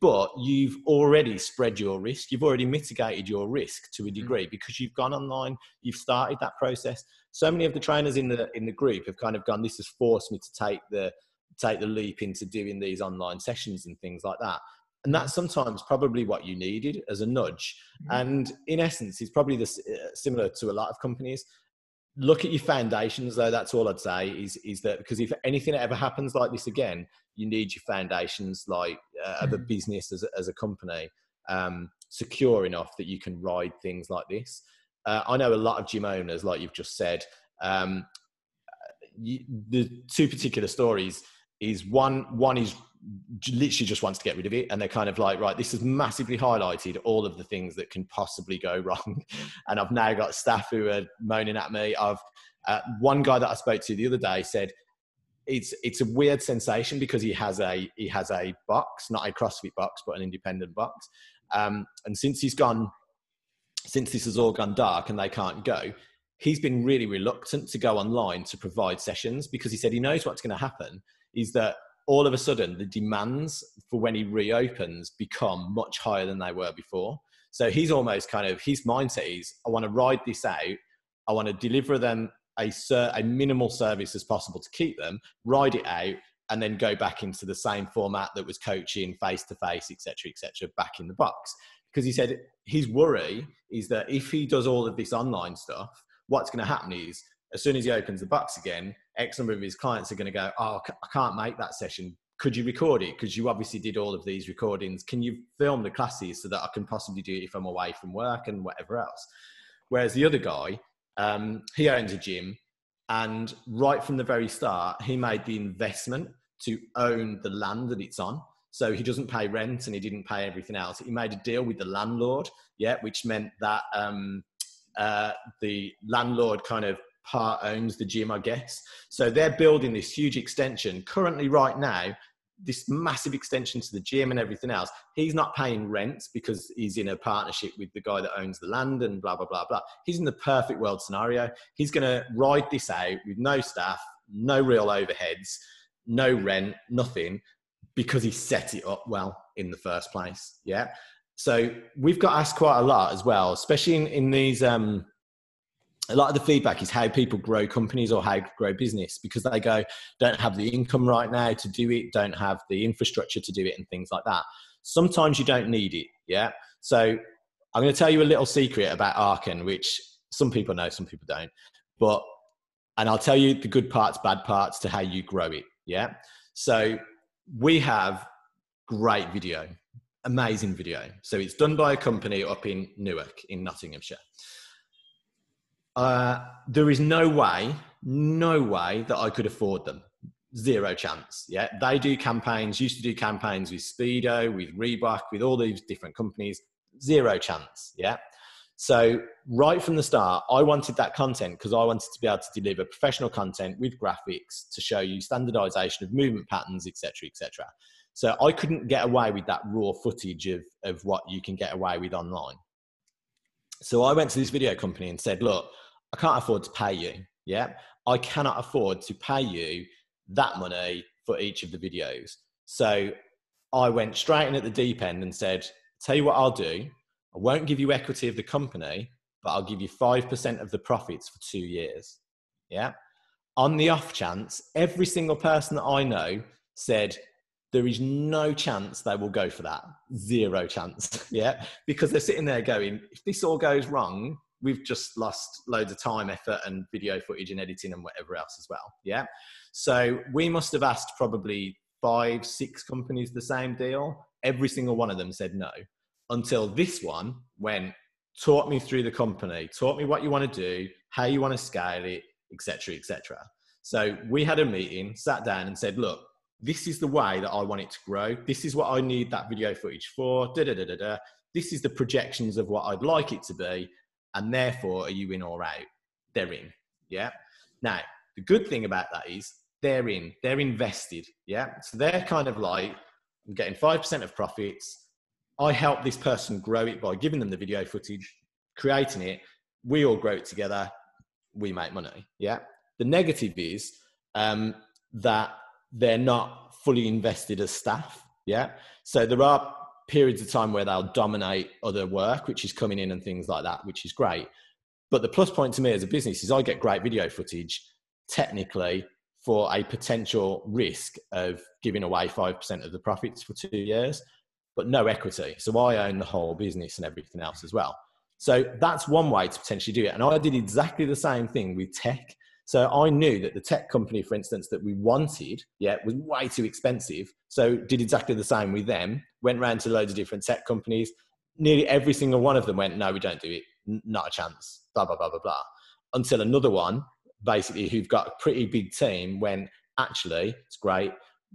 but you've already spread your risk. You've already mitigated your risk to a mm. degree because you've gone online. You've started that process so many of the trainers in the in the group have kind of gone this has forced me to take the take the leap into doing these online sessions and things like that and that's sometimes probably what you needed as a nudge mm-hmm. and in essence it's probably this uh, similar to a lot of companies look at your foundations though that's all i'd say is is that because if anything ever happens like this again you need your foundations like uh, of a mm-hmm. business as a, as a company um, secure enough that you can ride things like this uh, i know a lot of gym owners like you've just said um, you, the two particular stories is one one is literally just wants to get rid of it. And they're kind of like right this has massively highlighted all of the things that can possibly go wrong. And i've now got staff who are moaning at me. I've uh, one guy that i spoke to the other day said it's it's a weird sensation because he has a he has a box not a crossfit box but an independent box. Um, and since he's gone since this has all gone dark and they can't go he's been really reluctant to go online to provide sessions because he said he knows what's going to happen is that all of a sudden the demands for when he reopens become much higher than they were before. So he's almost kind of his mindset is I want to ride this out. I want to deliver them a a minimal service as possible to keep them, ride it out, and then go back into the same format that was coaching face to face, etc., etc., back in the box. Because he said his worry is that if he does all of this online stuff, what's going to happen is as soon as he opens the box again, X number of his clients are going to go, Oh, I can't make that session. Could you record it? Because you obviously did all of these recordings. Can you film the classes so that I can possibly do it if I'm away from work and whatever else? Whereas the other guy, um, he owns a gym, and right from the very start, he made the investment to own the land that it's on. So he doesn't pay rent and he didn't pay everything else. He made a deal with the landlord, yeah, which meant that um, uh, the landlord kind of part owns the gym, I guess. So they're building this huge extension currently, right now, this massive extension to the gym and everything else. He's not paying rent because he's in a partnership with the guy that owns the land and blah, blah, blah, blah. He's in the perfect world scenario. He's going to ride this out with no staff, no real overheads, no rent, nothing because he set it up well in the first place. Yeah. So we've got asked quite a lot as well, especially in, in these um, a lot of the feedback is how people grow companies or how grow business because they go don't have the income right now to do it don't have the infrastructure to do it and things like that. Sometimes you don't need it yeah? So i'm going to tell you a little secret about Archon which some people know some people don't but and i'll tell you the good parts bad parts to how you grow it yeah? So we have great video amazing video. So it's done by a company up in newark in nottinghamshire uh, there is no way, no way that I could afford them. Zero chance. Yeah, they do campaigns. Used to do campaigns with Speedo, with Reebok, with all these different companies. Zero chance. Yeah. So right from the start, I wanted that content because I wanted to be able to deliver professional content with graphics to show you standardization of movement patterns, etc., etc. So I couldn't get away with that raw footage of, of what you can get away with online. So I went to this video company and said, look, I can't afford to pay you. Yeah. I cannot afford to pay you that money for each of the videos. So I went straight in at the deep end and said, tell you what I'll do. I won't give you equity of the company, but I'll give you 5% of the profits for two years. Yeah. On the off chance, every single person that I know said, there is no chance they will go for that. Zero chance. yeah. Because they're sitting there going, if this all goes wrong, we've just lost loads of time, effort, and video footage and editing and whatever else as well. Yeah. So we must have asked probably five, six companies the same deal. Every single one of them said no until this one went, taught me through the company, taught me what you want to do, how you want to scale it, etc., etc. So we had a meeting, sat down, and said, look, this is the way that I want it to grow. This is what I need that video footage for. Da da da da da. This is the projections of what I'd like it to be and therefore are you in or out? They're in. Yeah. Now, the good thing about that is they're in, they're invested. Yeah. So they're kind of like, I'm getting 5% of profits. I help this person grow it by giving them the video footage, creating it. We all grow it together. We make money. Yeah. The negative is um, that they're not fully invested as staff. Yeah. So there are periods of time where they'll dominate other work, which is coming in and things like that, which is great. But the plus point to me as a business is I get great video footage technically for a potential risk of giving away 5% of the profits for two years, but no equity. So I own the whole business and everything else as well. So that's one way to potentially do it. And I did exactly the same thing with tech. So I knew that the tech company, for instance, that we wanted, yeah, was way too expensive. So did exactly the same with them. Went around to loads of different tech companies. Nearly every single one of them went, no, we don't do it. Not a chance. Blah blah blah blah blah. Until another one, basically, who've got a pretty big team, went, actually, it's great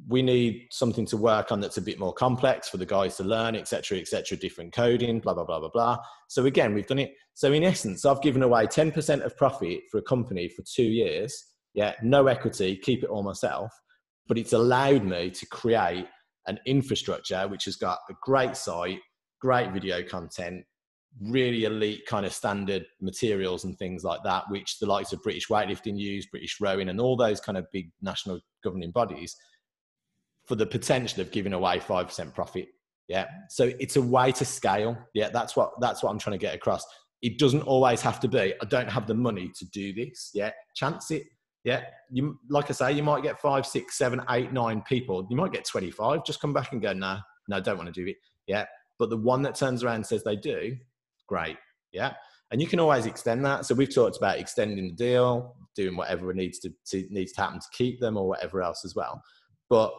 we need something to work on that's a bit more complex for the guys to learn, etc., etc., different coding, blah, blah, blah, blah, blah. So again, we've done it. So in essence, I've given away 10% of profit for a company for two years. Yeah, no equity, keep it all myself. But it's allowed me to create an infrastructure which has got a great site, great video content, really elite kind of standard materials and things like that, which the likes of British weightlifting use, British rowing, and all those kind of big national governing bodies for the potential of giving away 5% profit. Yeah. So it's a way to scale. Yeah. That's what, that's what I'm trying to get across. It doesn't always have to be, I don't have the money to do this. Yeah. Chance it. Yeah. You, like I say, you might get five, six, seven, eight, nine people. You might get 25. Just come back and go, no, no, don't want to do it. Yeah. But the one that turns around and says they do, great. Yeah. And you can always extend that. So we've talked about extending the deal, doing whatever needs to, to needs to happen to keep them or whatever else as well. But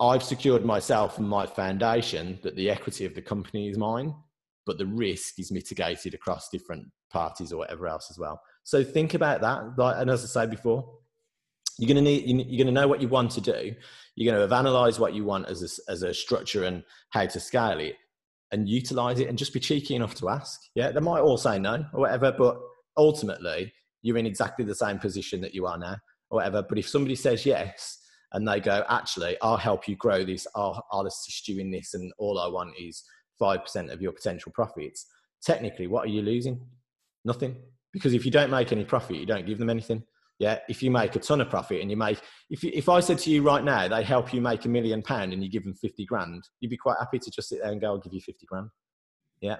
I've secured myself and my foundation that the equity of the company is mine, but the risk is mitigated across different parties or whatever else as well. So think about that. And as I said before, you're going to need, you're going to know what you want to do. You're going to have analyzed what you want as a, as a structure and how to scale it and utilize it and just be cheeky enough to ask. Yeah. They might all say no or whatever, but ultimately you're in exactly the same position that you are now or whatever. But if somebody says yes, and they go, actually, I'll help you grow this, I'll, I'll assist you in this, and all I want is 5% of your potential profits. Technically, what are you losing? Nothing. Because if you don't make any profit, you don't give them anything. Yeah. If you make a ton of profit and you make, if, if I said to you right now, they help you make a million pound and you give them 50 grand, you'd be quite happy to just sit there and go, I'll give you 50 grand. Yeah.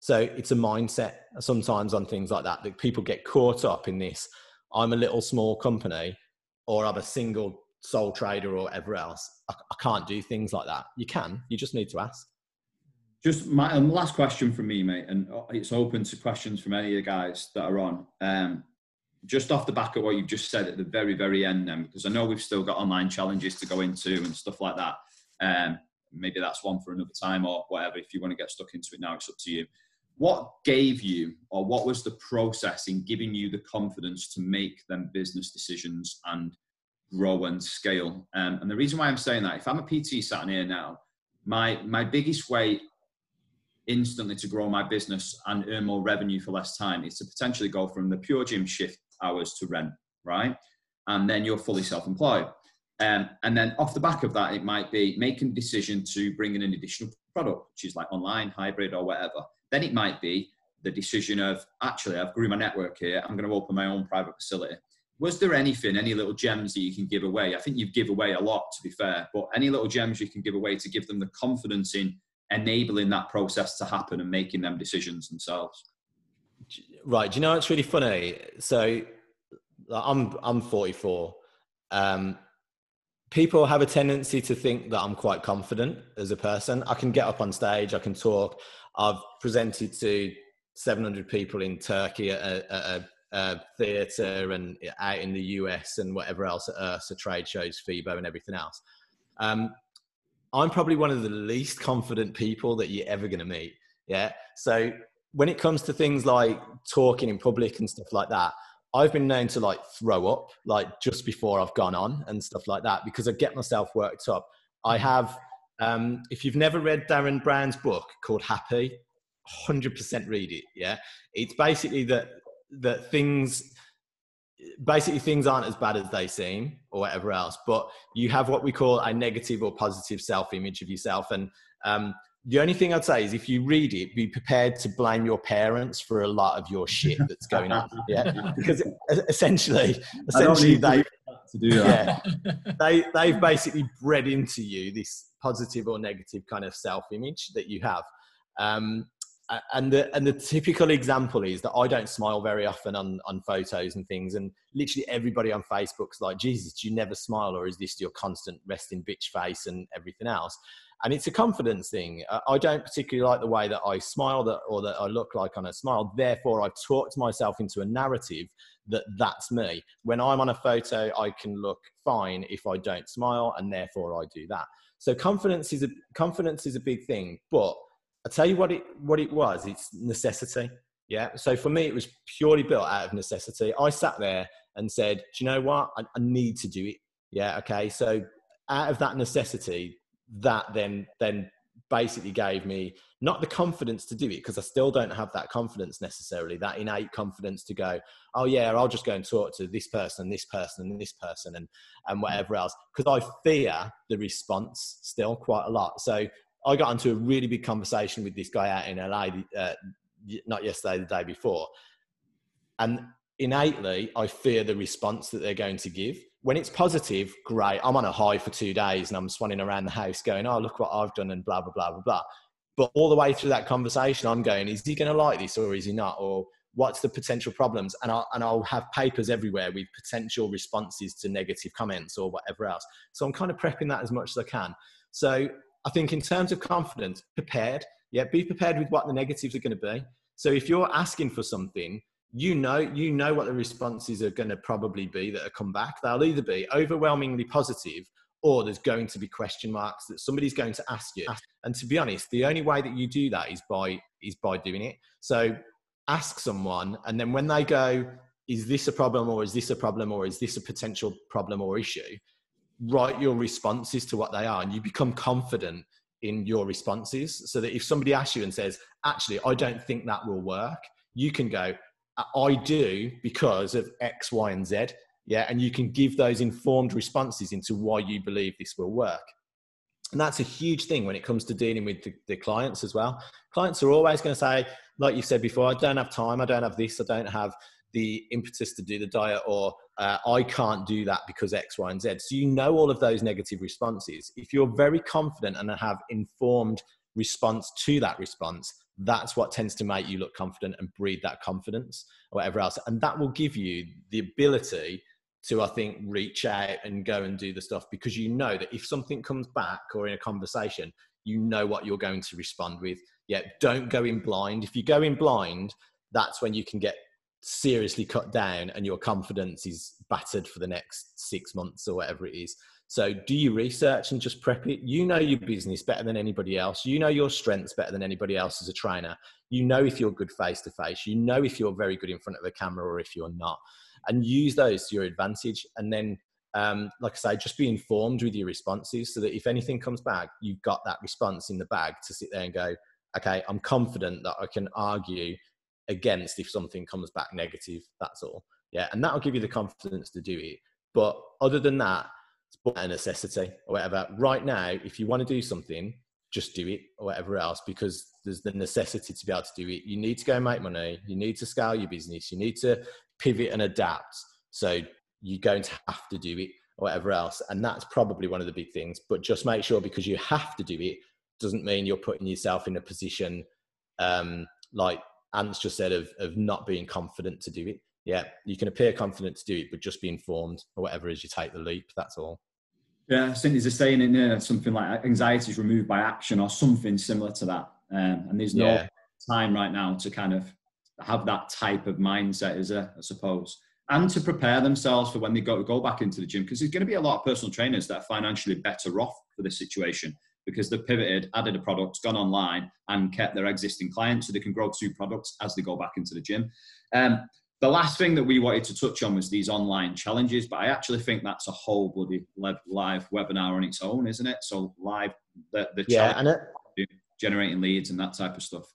So it's a mindset sometimes on things like that that people get caught up in this. I'm a little small company or I'm a single sole trader or whatever else. I, I can't do things like that. You can, you just need to ask. Just my um, last question from me, mate, and uh, it's open to questions from any of the guys that are on. Um, just off the back of what you've just said at the very, very end, then, because I know we've still got online challenges to go into and stuff like that. Um, maybe that's one for another time or whatever. If you want to get stuck into it now, it's up to you. What gave you, or what was the process in giving you the confidence to make them business decisions and grow and scale. Um, and the reason why I'm saying that, if I'm a PT sat in here now, my my biggest way instantly to grow my business and earn more revenue for less time is to potentially go from the pure gym shift hours to rent, right? And then you're fully self-employed. Um, and then off the back of that, it might be making a decision to bring in an additional product, which is like online, hybrid, or whatever. Then it might be the decision of actually, I've grew my network here. I'm going to open my own private facility was there anything, any little gems that you can give away? I think you've give away a lot, to be fair, but any little gems you can give away to give them the confidence in enabling that process to happen and making them decisions themselves. Right. Do you know it's really funny? So I'm I'm 44. Um, people have a tendency to think that I'm quite confident as a person. I can get up on stage, I can talk. I've presented to 700 people in Turkey at a, at a uh, theatre and out in the US and whatever else at IHRSA trade shows, FIBO and everything else. Um, I'm probably one of the least confident people that you're ever going to meet. Yeah. So when it comes to things like talking in public and stuff like that, I've been known to like throw up like just before I've gone on and stuff like that because I get myself worked up. I have, um, if you've never read Derren Brown's book called Happy, 100% read it. Yeah. It's basically that that things basically things aren't as bad as they seem or whatever else but you have what we call a negative or positive self-image of yourself. And um, the only thing i'd say is if you read it be prepared to blame your parents for a lot of your shit that's going on. Yeah because essentially essentially they to do that. Yeah, they they've basically bred into you this positive or negative kind of self-image that you have. Um, and the and the typical example is that I don't smile very often on on photos and things, and literally everybody on Facebook's like, Jesus, do you never smile, or is this your constant resting bitch face and everything else? And it's a confidence thing. I don't particularly like the way that I smile that or that I look like on a smile. Therefore, I've talked myself into a narrative that that's me. When I'm on a photo, I can look fine if I don't smile, and therefore I do that. So confidence is a confidence is a big thing, but I tell you what it what it was. It's necessity. Yeah. So for me, it was purely built out of necessity. I sat there and said, "Do you know what? I, I need to do it." Yeah. Okay. So out of that necessity, that then then basically gave me not the confidence to do it because I still don't have that confidence necessarily, that innate confidence to go, oh yeah, I'll just go and talk to this person, this person, and this person, and and whatever else. Because I fear the response still quite a lot. So I got into a really big conversation with this guy out in LA, uh, not yesterday, the day before. And innately, I fear the response that they're going to give. When it's positive, great. I'm on a high for two days and I'm swanning around the house going, oh, look what I've done and blah, blah, blah, blah, blah. But all the way through that conversation, I'm going, is he going to like this or is he not? Or what's the potential problems? And I'll, and I'll have papers everywhere with potential responses to negative comments or whatever else. So I'm kind of prepping that as much as I can. So I think in terms of confidence, prepared. Yeah, be prepared with what the negatives are going to be. So if you're asking for something, you know you know what the responses are going to probably be that are come back. They'll either be overwhelmingly positive or there's going to be question marks that somebody's going to ask you. And to be honest, the only way that you do that is by is by doing it. So ask someone, and then when they go, "Is this a problem, or is this a problem, or is this a potential problem or issue?" Write your responses to what they are and you become confident in your responses so that if somebody asks you and says actually i don't think that will work you can go i do because of x y and z yeah and you can give those informed responses into why you believe this will work. And that's a huge thing when it comes to dealing with the, the clients as well. Clients are always going to say like you said before i don't have time i don't have this i don't have the impetus to do the diet or uh, I can't do that because X, Y, and Z. So you know all of those negative responses. If you're very confident and have informed response to that response, that's what tends to make you look confident and breed that confidence or whatever else. And that will give you the ability to, I think, reach out and go and do the stuff because you know that if something comes back or in a conversation, you know what you're going to respond with. Yeah, don't go in blind. If you go in blind, that's when you can get seriously cut down and your confidence is battered for the next six months or whatever it is. So, do you research and just prep it? You know your business better than anybody else. You know your strengths better than anybody else as a trainer. You know if you're good face to face. You know if you're very good in front of a camera or if you're not. And use those to your advantage. And then, um, like I say, just be informed with your responses so that if anything comes back, you've got that response in the bag to sit there and go, okay, I'm confident that I can argue against if something comes back negative. That's all. Yeah, and that'll give you the confidence to do it. But other than that, it's a necessity or whatever. Right now, if you want to do something, just do it or whatever else because there's the necessity to be able to do it. You need to go make money. You need to scale your business. You need to pivot and adapt. So you're going to have to do it or whatever else. And that's probably one of the big things. But just make sure because you have to do it doesn't mean you're putting yourself in a position um, like Ant's just said of, of not being confident to do it. Yeah, you can appear confident to do it, but just be informed or whatever as you take the leap. That's all. Yeah, I think there's a saying in there, something like anxiety is removed by action or something similar to that. Um, and there's no yeah. time right now to kind of have that type of mindset, is there, I suppose. And to prepare themselves for when they go, go back into the gym, because there's going to be a lot of personal trainers that are financially better off for this situation because they've pivoted, added a product, gone online, and kept their existing clients so they can grow two products as they go back into the gym. Um, the last thing that we wanted to touch on was these online challenges, but I actually think that's a whole bloody live webinar on its own, isn't it? So live, the, the yeah, and it, generating leads and that type of stuff.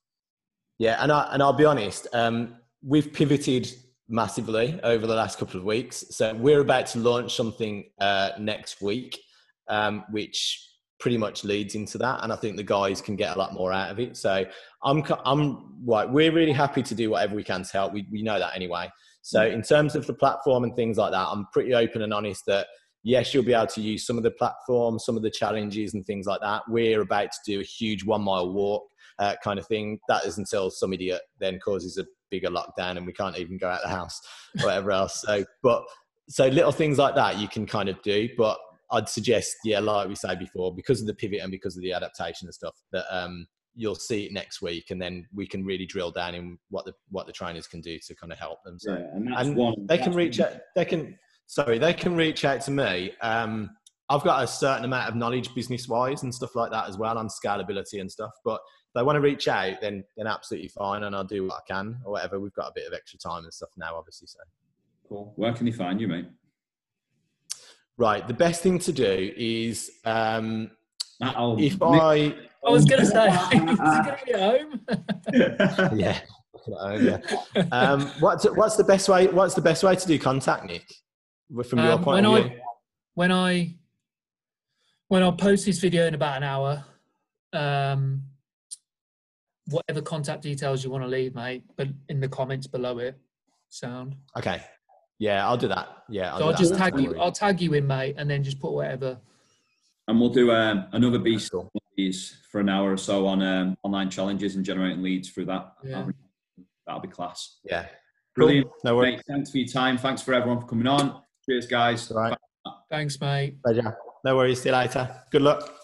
Yeah, and I and I'll be honest, um, we've pivoted massively over the last couple of weeks. So we're about to launch something uh, next week, um, which pretty much leads into that and i think the guys can get a lot more out of it. So i'm i'm right we're really happy to do whatever we can to help. We, we know that anyway. So in terms of the platform and things like that i'm pretty open and honest that yes you'll be able to use some of the platform some of the challenges and things like that. We're about to do a huge one mile walk uh, kind of thing. That is until some idiot then causes a bigger lockdown and we can't even go out the house or whatever else. So, but so little things like that you can kind of do, but I'd suggest, yeah, like we say before, because of the pivot and because of the adaptation and stuff, that um, you'll see it next week, and then we can really drill down in what the what the trainers can do to kind of help them. So, Yeah, and that's and one. they can reach out. They can sorry, they can reach out to me. Um, I've got a certain amount of knowledge business wise and stuff like that as well on scalability and stuff. But if they want to reach out, then then absolutely fine, and I'll do what I can or whatever. We've got a bit of extra time and stuff now, obviously. So. Cool. Where can they find you, mate? Right. The best thing to do is um, if I I was going to say, is going to be home? yeah. yeah. Um, what's what's the best way? What's the best way to do contact, Nik? From your Um, point when of I view. when I when I post this video in about an hour, um, whatever contact details you want to leave, mate, but in the comments below it, sound. Okay. Yeah, I'll do that. Yeah, I'll So I'll just Don't tag you. I'll tag you in, mate, and then just put whatever. and we'll do um, another beast Cool. for an hour or so on um, online challenges and generating leads through that. Yeah. That'll be class. Yeah. Brilliant. Cool. No worries. Mate, thanks for your time. Thanks for everyone for coming on. Cheers, guys. All right. Thanks, mate. Pleasure. No worries. See you later. Good luck.